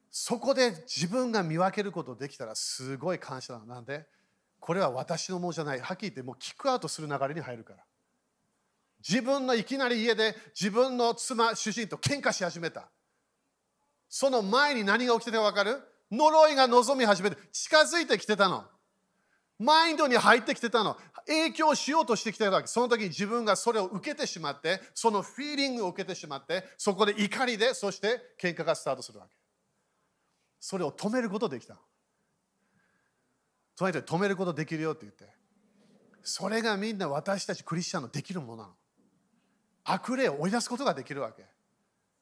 そこで自分が見分けることできたらすごい感謝なのな。んでこれは私のものじゃない。はっきり言ってもうキックアウトする流れに入るから。自分のいきなり家で自分の妻主人と喧嘩し始めた。その前に何が起きてたか分かる？呪いが望み始めて近づいてきてたの。マインドに入ってきてたの。影響しようとしてきたわけ。その時自分がそれを受けてしまって、そのフィーリングを受けてしまって、そこで怒りで、そして喧嘩がスタートするわけ。それを止めることできた。それで止めることできるよって言って。それがみんな私たちクリスチャンのできるものなの。悪霊を追い出すことができるわけ。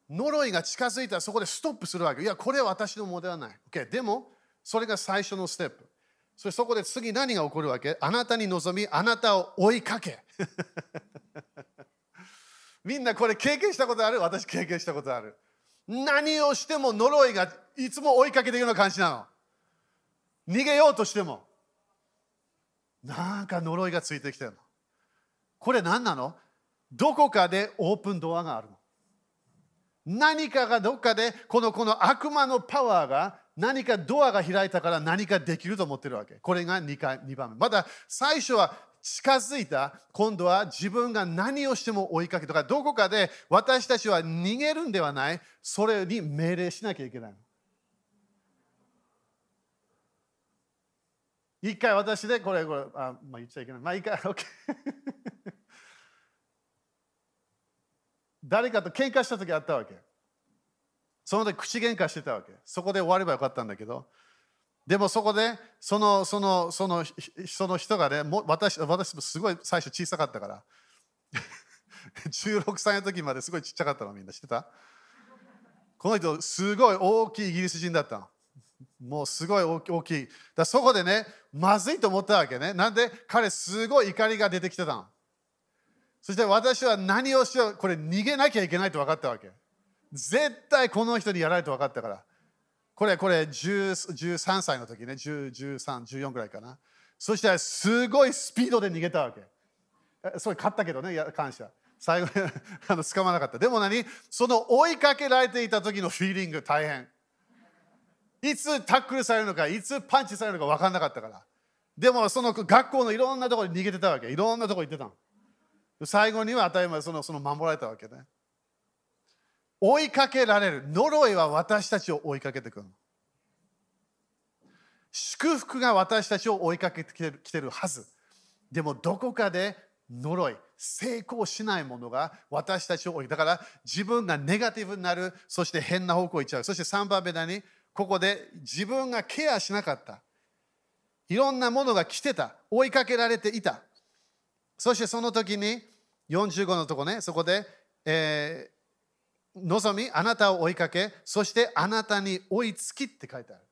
呪いが近づいたらそこでストップするわけ。いや、これは私のものではない。Okay、でも、それが最初のステップ。そしてそこで次何が起こるわけ？あなたに望み、あなたを追いかけ。みんなこれ経験したことある？私経験したことある。何をしても呪いがいつも追いかけているような感じなの。逃げようとしても。なんか呪いがついてきてるの。これ何なの？どこかでオープンドアがあるの。何かがどっかでこのこの悪魔のパワーが何かドアが開いたから何かできると思ってるわけ。これが 2, 回2番目。まだ最初は近づいた、今度は自分が何をしても追いかけとか、どこかで私たちは逃げるんではない、それに命令しなきゃいけない。一回私でこれ、これ、あ、まあ、言っちゃいけない。まあ、一回、OK 誰かと喧嘩した時あったわけ。その時口喧嘩してたわけ。そこで終わればよかったんだけど。でもそこでそのそのそのその人がね、も私私もすごい最初小さかったから。16歳の時まですごいちっちゃかったのみんな知ってた？この人すごい大きいイギリス人だったの。もうすごい大きい。だそこでね、まずいと思ったわけね。なんで彼すごい怒りが出てきてたの。そして私は何をしよう、これ逃げなきゃいけないと分かったわけ。絶対この人にやられて分かったから。これ、これ13歳の時ね、13、14ぐらいかな。そしたらすごいスピードで逃げたわけ。それ勝ったけどね、感謝。最後 あの捕まなかった。でも何？その追いかけられていた時のフィーリング大変。いつタックルされるのか、いつパンチされるのか分からなかったから。でもその学校のいろんなところに逃げてたわけ。いろんなところ行ってたの。最後には当たり前そのその守られたわけね。追いかけられる。呪いは私たちを追いかけてくる。祝福が私たちを追いかけてきてるはず。でもどこかで呪い、成功しないものが私たちを追いだから自分がネガティブになるそして変な方向行っちゃうそして3番目何ここで自分がケアしなかったいろんなものが来てた追いかけられていたそしてその時に45のとこねそこで、えー、望みあなたを追いかけそしてあなたに追いつきって書いてある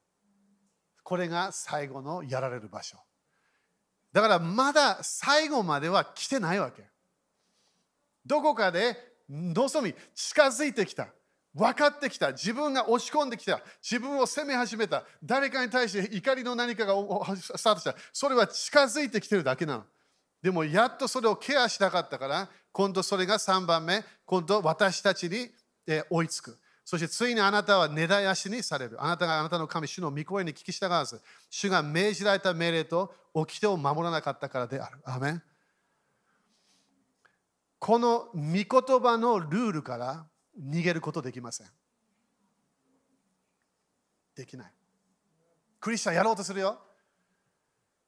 これが最後のやられる場所だからまだ最後までは来てないわけ。どこかで望み近づいてきた。分かってきた。自分が押し込んできた。自分を責め始めた。誰かに対して怒りの何かがスタートした。それは近づいてきてるだけなの。でもやっとそれをケアしなかったから、今度それが3番目、今度私たちに追いつく。そしてついにあなたは根絶やしにされる。あなたがあなたの神、主の御声に聞き従わず、主が命じられた命令と掟を守らなかったからである。アメンこの御言葉のルールから逃げることできません。できない。クリスチャンやろうとするよ。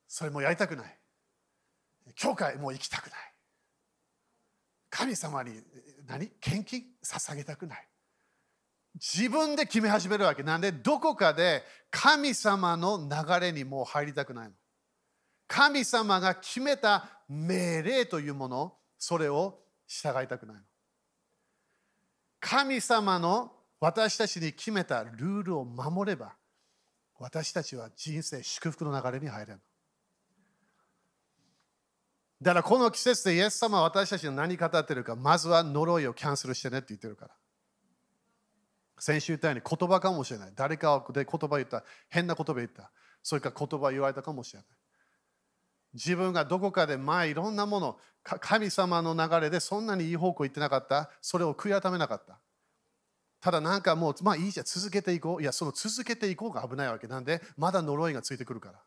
それもやりたくない。教会もう行きたくない。神様に何？献金捧げたくない。自分で決め始めるわけなんでどこかで神様の流れにもう入りたくないの。神様が決めた命令というものそれを従いたくないの。神様の私たちに決めたルールを守れば私たちは人生祝福の流れに入れるだからこの季節でイエス様は私たちに何語ってるかまずは呪いをキャンセルしてねって言ってるから先週言ったように言葉かもしれない。誰かで言葉言った。変な言葉言った。それから言葉言われたかもしれない。自分がどこかで前いろんなもの、神様の流れでそんなにいい方向行ってなかった。それを悔い改めなかった。ただなんかもう、まあいいじゃん、続けていこう。いや、その続けていこうが危ないわけなんで、まだ呪いがついてくるから。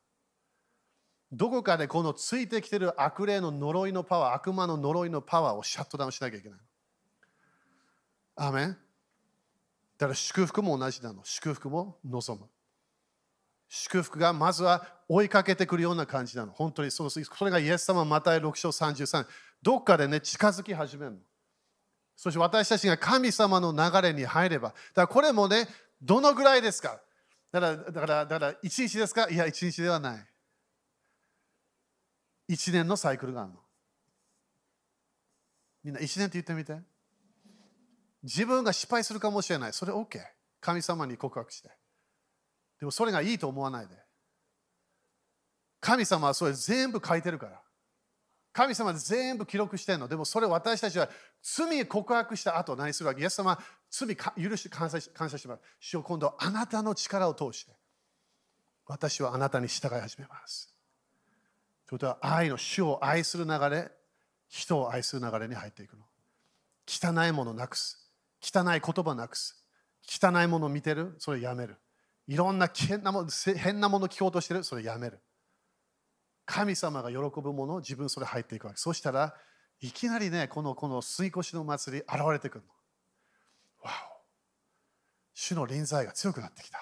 どこかでこのついてきてる悪霊の呪いのパワー、悪魔の呪いのパワーをシャットダウンしなきゃいけない。アメンだから祝福も同じなの。祝福も望む。祝福がまずは追いかけてくるような感じなの。本当にそのそれがイエス様また6章33。どっかでね、近づき始めるの。そして私たちが神様の流れに入れば。だからこれもね、どのぐらいですか？だから、だから、だから1日ですか？いや、1日ではない。1年のサイクルがあるの。みんな1年って言ってみて。自分が失敗するかもしれない。それ OK。神様に告白して。でもそれがいいと思わないで。神様はそれ全部書いてるから。神様で全部記録してるの。でもそれ私たちは罪告白した後何するわけ？イエス様罪許して感謝し感謝します。主よ今度あなたの力を通して私はあなたに従い始めます。ということは愛の主を愛する流れ、人を愛する流れに入っていくの。汚いものなくす。汚い言葉なくす。汚いものを見てるそれやめる。いろんな変なもの変なもの聞こうとしてるそれやめる。神様が喜ぶものを自分それ入っていくわけ。そしたらいきなりね、このこの吸い越しの祭り現れてくるの。わお主の臨在が強くなってきた。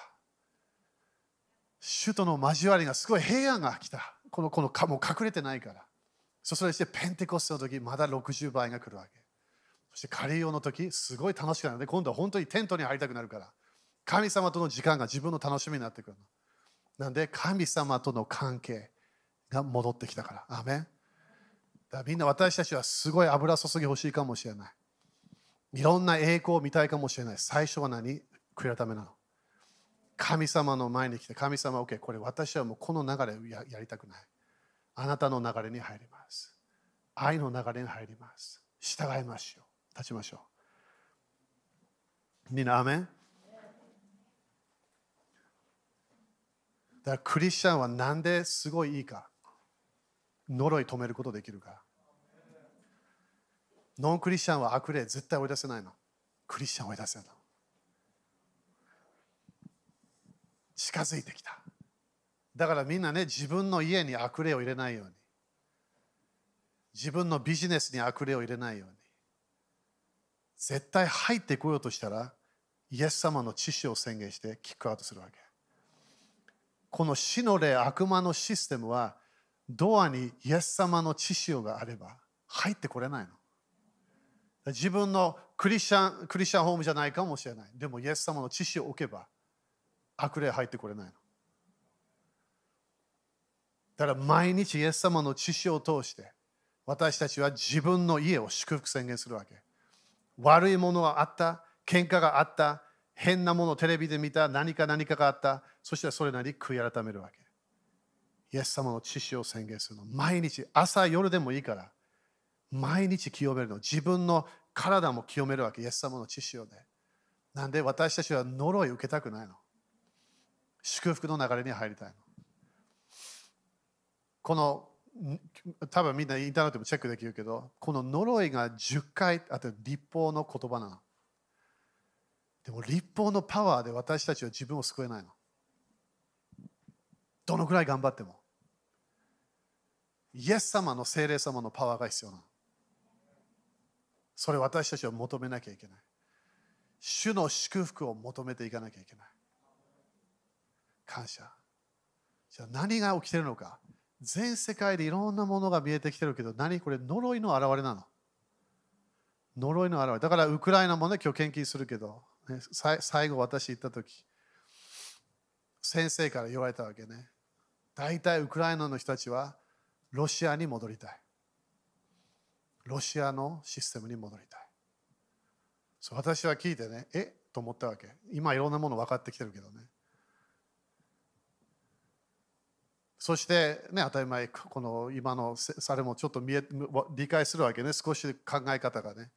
主との交わりがすごい平安が来た。このこのもう隠れてないから。そしてペンテコステの時まだ60倍が来るわけ。そしてカレー用の時すごい楽しくなる。ので今度は本当にテントに入りたくなるから。神様との時間が自分の楽しみになってくるの。なんで神様との関係が戻ってきたから。アメン。だみんな私たちはすごい油注ぎ欲しいかもしれない。いろんな栄光を見たいかもしれない。最初は何？悔い改めなの。神様の前に来て神様 OK これ私はもうこの流れをややりたくないあなたの流れに入ります愛の流れに入ります従いましょう立ちましょう。みんな、アメン？だからクリスチャンはなんですごいいいか。呪い止めることできるか。ノンクリスチャンは悪霊絶対追い出せないの。クリスチャン追い出せないの。近づいてきた。だからみんなね、自分の家に悪霊を入れないように。自分のビジネスに悪霊を入れないように。絶対入ってこようとしたら、イエス様の知識を宣言してキックアウトするわけ。この死の霊、悪魔のシステムは、ドアにイエス様の知識があれば入ってこれないの。自分のクリスチャンクリスチャンホームじゃないかもしれない。でも、イエス様の知識を置けば、悪霊入ってこれないの。だから毎日イエス様の知識を通して私たちは自分の家を祝福宣言するわけ。悪いものがあった、喧嘩があった、変なものをテレビで見た、何か何かがあった、そしてそれなり悔い改めるわけ。イエス様の知識を宣言するの。毎日、朝、夜でもいいから、毎日清めるの。自分の体も清めるわけ。イエス様の知識をね。なんで私たちは呪い受けたくないの。祝福の流れに入りたい。この多分みんなインターネットもチェックできるけど、この呪いが10回あと立法の言葉なの。でも立法のパワーで私たちは自分を救えないの。どのくらい頑張っても。イエス様の精霊様のパワーが必要なの。それ私たちは求めなきゃいけない。主の祝福を求めていかなきゃいけない。感謝。じゃあ何が起きてるのか。全世界でいろんなものが見えてきてるけど、何これ呪いの表れなの？呪いの表れ。だからウクライナもね、今日献金するけど、ね、最後私行った時、先生から言われたわけね。大体ウクライナの人たちはロシアに戻りたい。ロシアのシステムに戻りたい。そう私は聞いてね、え？と思ったわけ。今いろんなもの分かってきてるけどね。そしてね、当たり前、この今のされもちょっと見え理解するわけね、少し考え方がね。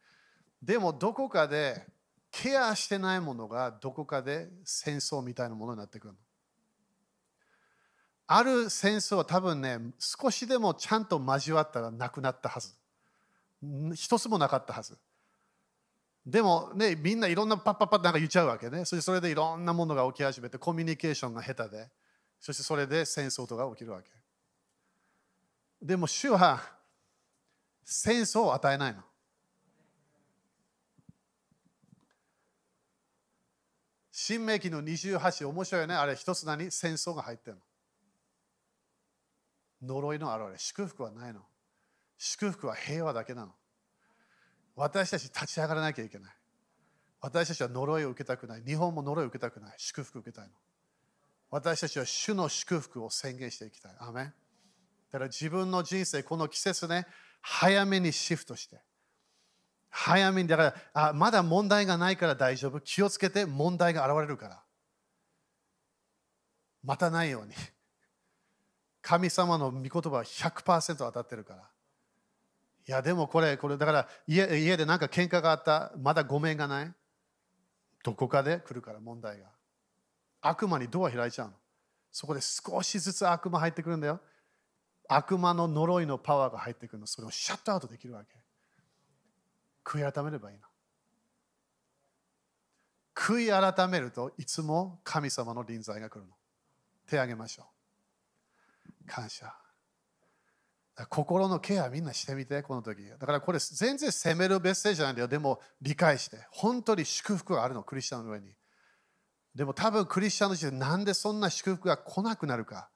でも、どこかでケアしてないものがどこかで戦争みたいなものになってくる。ある戦争は多分ね、少しでもちゃんと交わったらなくなったはず。一つもなかったはず。でもね、みんないろんなパッパッパッなんか言っちゃうわけね。そしてそれでいろんなものが起き始めて、コミュニケーションが下手で。そしてそれで戦争とか起きるわけ。でも主は戦争を与えないの。新明記の28、面白いよね。あれ一つ何戦争が入ってるの。呪いの現れ、祝福はないの。祝福は平和だけなの。私たち立ち上がらなきゃいけない。私たちは呪いを受けたくない。日本も呪いを受けたくない。祝福を受けたいの。私たちは主の祝福を宣言していきたい。アメだから自分の人生、この季節ね、早めにシフトして。早めに、だからあ、まだ問題がないから大丈夫。気をつけて問題が現れるから。またないように。神様の御言葉は100%当たってるから。いや、でもこれ、これ、だから家家でなんか喧嘩があった、まだごめんがない。どこかで来るから問題が。悪魔にドア開いちゃうの。そこで少しずつ悪魔入ってくるんだよ。悪魔の呪いのパワーが入ってくるの。それをシャットアウトできるわけ。悔い改めればいいの。悔い改めるといつも神様の臨在が来るの。手を挙げましょう。感謝。心のケアみんなしてみて、この時。だからこれ全然責めるメッセージじゃないんだよ。でも理解して。本当に祝福があるの、クリスチャンの上に。でも多分クリスチャンの時代なんでそんな祝福が来なくなるか。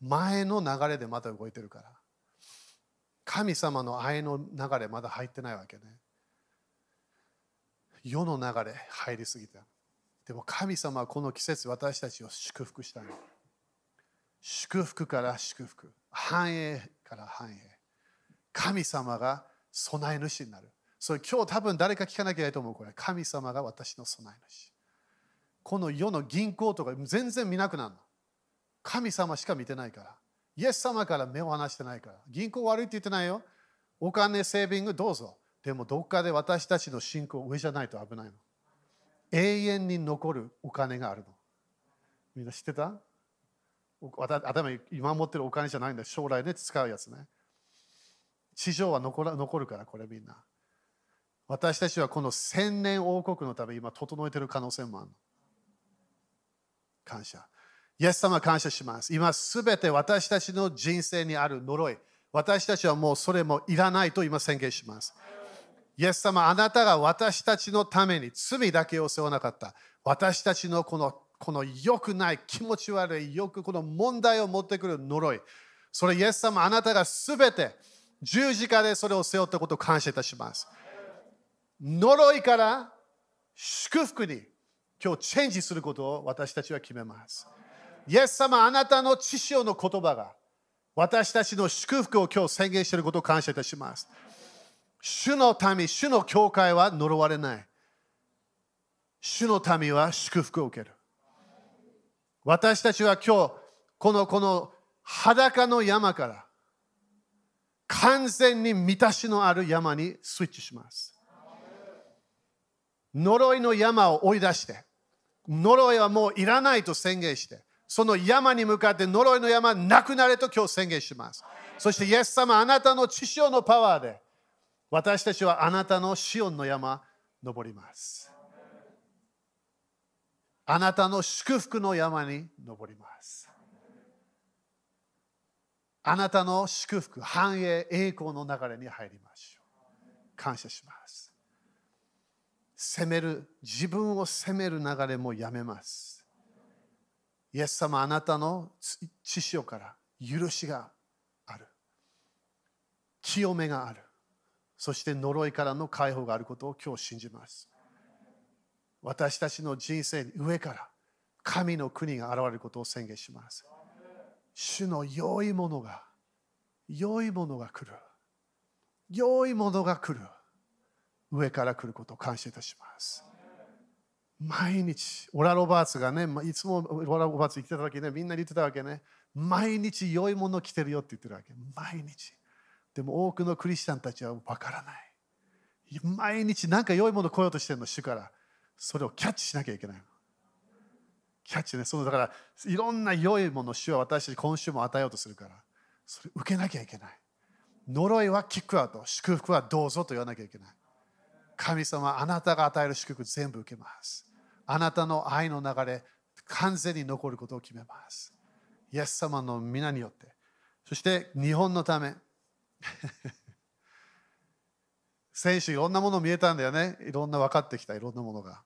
前の流れでまた動いてるから。神様の愛の流れまだ入ってないわけね。世の流れ入りすぎた。でも神様はこの季節私たちを祝福したの。祝福から祝福。繁栄から繁栄。神様が備え主になる。それ今日多分誰か聞かなきゃいけないと思うこれ。神様が私の備え主。この世の銀行とか全然見なくなるの。神様しか見てないから。イエス様から目を離してないから。銀行悪いって言ってないよ。お金、セービングどうぞ。でもどっかで私たちの信仰上じゃないと危ないの。永遠に残るお金があるの。みんな知ってた？頭今持ってるお金じゃないんだ。将来で使うやつね。地上は残ら残るから、これみんな。私たちはこの千年王国のため今整えてる可能性もあるの。感謝。イエス様感謝します。今すべて私たちの人生にある呪い。私たちはもうそれもいらないと今宣言します。イエス様、あなたが私たちのために罪だけを背負わなかった。私たちのこのこの良くない、気持ち悪い、よくこの問題を持ってくる呪い。それイエス様、あなたがすべて十字架でそれを背負ったことを感謝いたします。呪いから祝福に今日チェンジすることを私たちは決めます。イエス様、あなたの知識の言葉が私たちの祝福を今日宣言していることを感謝いたします。主の民、主の教会は呪われない。主の民は祝福を受ける。私たちは今日、このこの裸の山から完全に満たしのある山にスイッチします。呪いの山を追い出して、呪いはもういらないと宣言して、その山に向かって呪いの山なくなれと今日宣言します。そしてイエス様、あなたの知性のパワーで、私たちはあなたのシオンの山、登ります。あなたの祝福の山に登ります。あなたの祝福、繁栄、栄光の流れに入りましょう。感謝します。責める、自分を責める流れもやめます。イエス様あなたの知識から許しがある。清めがある。そして呪いからの解放があることを今日信じます。私たちの人生に上から神の国が現れることを宣言します。主の良いものが良いものが来る。良いものが来る。上から来ることを感謝いたします毎日、オラ・ロバーツがね、いつもオラ・ロバーツ生きてた時ね、みんなに言ってたわけね、毎日良いもの来てるよって言ってるわけ。毎日。でも多くのクリスチャンたちはわからない。毎日何か良いもの来ようとしてるの、主から。それをキャッチしなきゃいけない。キャッチね。そのだから、いろんな良いもの、主は私たち今週も与えようとするから、それ受けなきゃいけない。呪いはキックアウト、祝福はどうぞと言わなきゃいけない。神様、あなたが与える祝福全部受けます。あなたの愛の流れ、完全に残ることを決めます。イエス様の皆によって。そして日本のため。先週いろんなもの見えたんだよね。いろんな分かってきた、いろんなものが。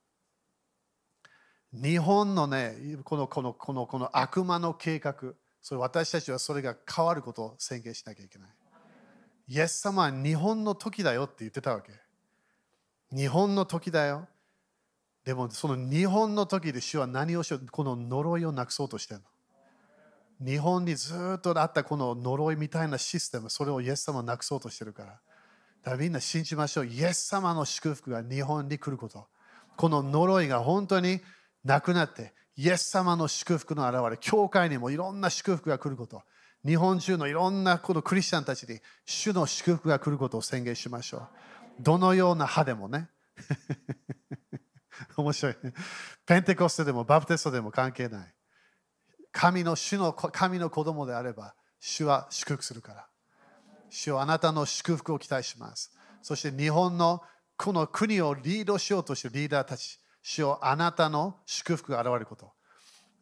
日本のね、このこのこのこの悪魔の計画、それ私たちはそれが変わることを宣言しなきゃいけない。イエス様は日本の時だよって言ってたわけ。日本の時だよ。でもその日本の時で主は何をしようこの呪いをなくそうとしてるの？日本にずっとあったこの呪いみたいなシステム、それをイエス様はなくそうとしてるから。だからみんな信じましょう。イエス様の祝福が日本に来ること。この呪いが本当になくなって、イエス様の祝福の現れ、教会にもいろんな祝福が来ること。日本中のいろんなこのクリスチャンたちに主の祝福が来ることを宣言しましょう。どのような歯でもね。面白い、ね。ペンテコステでもバプテストでも関係ない。神の主の神の子供であれば、主は祝福するから。主はあなたの祝福を期待します。そして日本のこの国をリードしようとしているリーダーたち、主はあなたの祝福が現れること。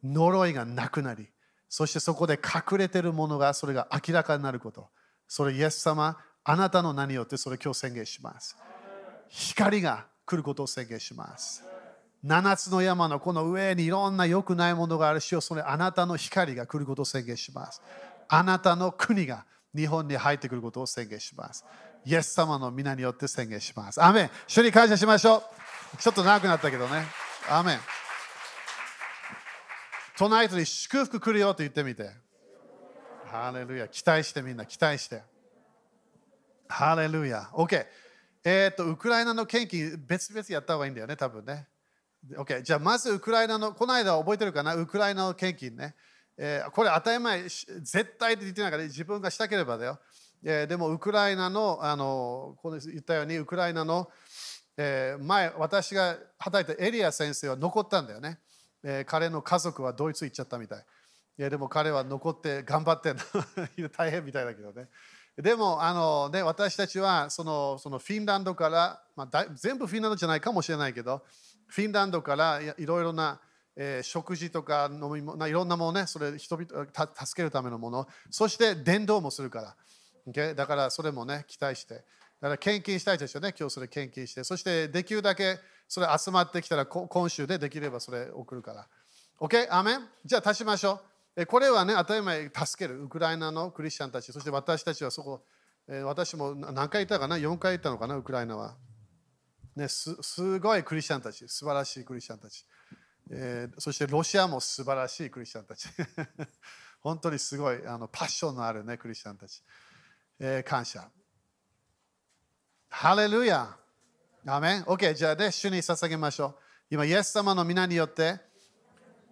呪いがなくなり、そしてそこで隠れているものがそれが明らかになること。それイエス様、あなたの名によってそれ今日宣言します。光が来ることを宣言します。七つの山のこの上にいろんな良くないものがあるしそれあなたの光が来ることを宣言します。あなたの国が日本に入ってくることを宣言します。イエス様の皆によって宣言します。アメン主に感謝しましょう。ちょっと長くなったけどね。アメン隣人に祝福来るよと言ってみて。ハレルヤ。期待してみんな、期待して。ハレルヤ。OK。えっ、と、ウクライナの献金、別々やった方がいいんだよね、多分ね。OK、じゃあまずウクライナの、この間覚えてるかな、ウクライナの献金ね。えー、これ当たり前、絶対って言ってないから自分がしたければだよ。えー、でもウクライナの、あのこの言ったように、ウクライナの、えー、前、私が働いたエリア先生は残ったんだよね。えー、彼の家族はドイツ行っちゃったみたい。いやでも彼は残って頑張ってんの 大変みたいだけどね。でもあの、ね、私たちはそのそのフィンランドから、まあ、全部フィンランドじゃないかもしれないけど、フィンランドからいろいろな、えー、食事とか飲み物いろんなものねそれ人々助けるためのもの。そして伝道もするから、okay? だからそれもね期待して。だから献金したいですよね今日それ献金して。そしてできるだけそれ集まってきたら今週でできればそれ送るから。OK? アメン？じゃあ足しましょう。これはね当たり前助けるウクライナのクリスチャンたちそして私たちはそこ私も何回行ったかな ?4 回行ったのかな？ウクライナは。ね、すすごいクリスチャンたち、素晴らしいクリスチャンたち。えーそしてロシアも素晴らしいクリスチャンたち。本当にすごいあのパッションのある、ね、クリスチャンたち。えー感謝。ハレルヤアメン ?OK、じゃあね、主に捧げましょう。今、イエス様の皆によって、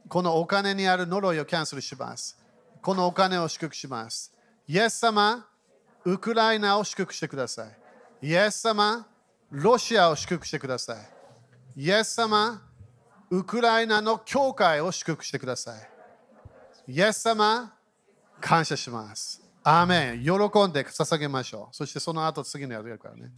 このお金にある呪いをキャンセルします。このお金を祝福します。イエス様、ウクライナを祝福してください。イエス様、ロシアを祝福してください。イエス様、ウクライナの教会を祝福してください。イエス様、感謝します。アーメン。喜んで捧げましょう。そしてその後次のやるからね。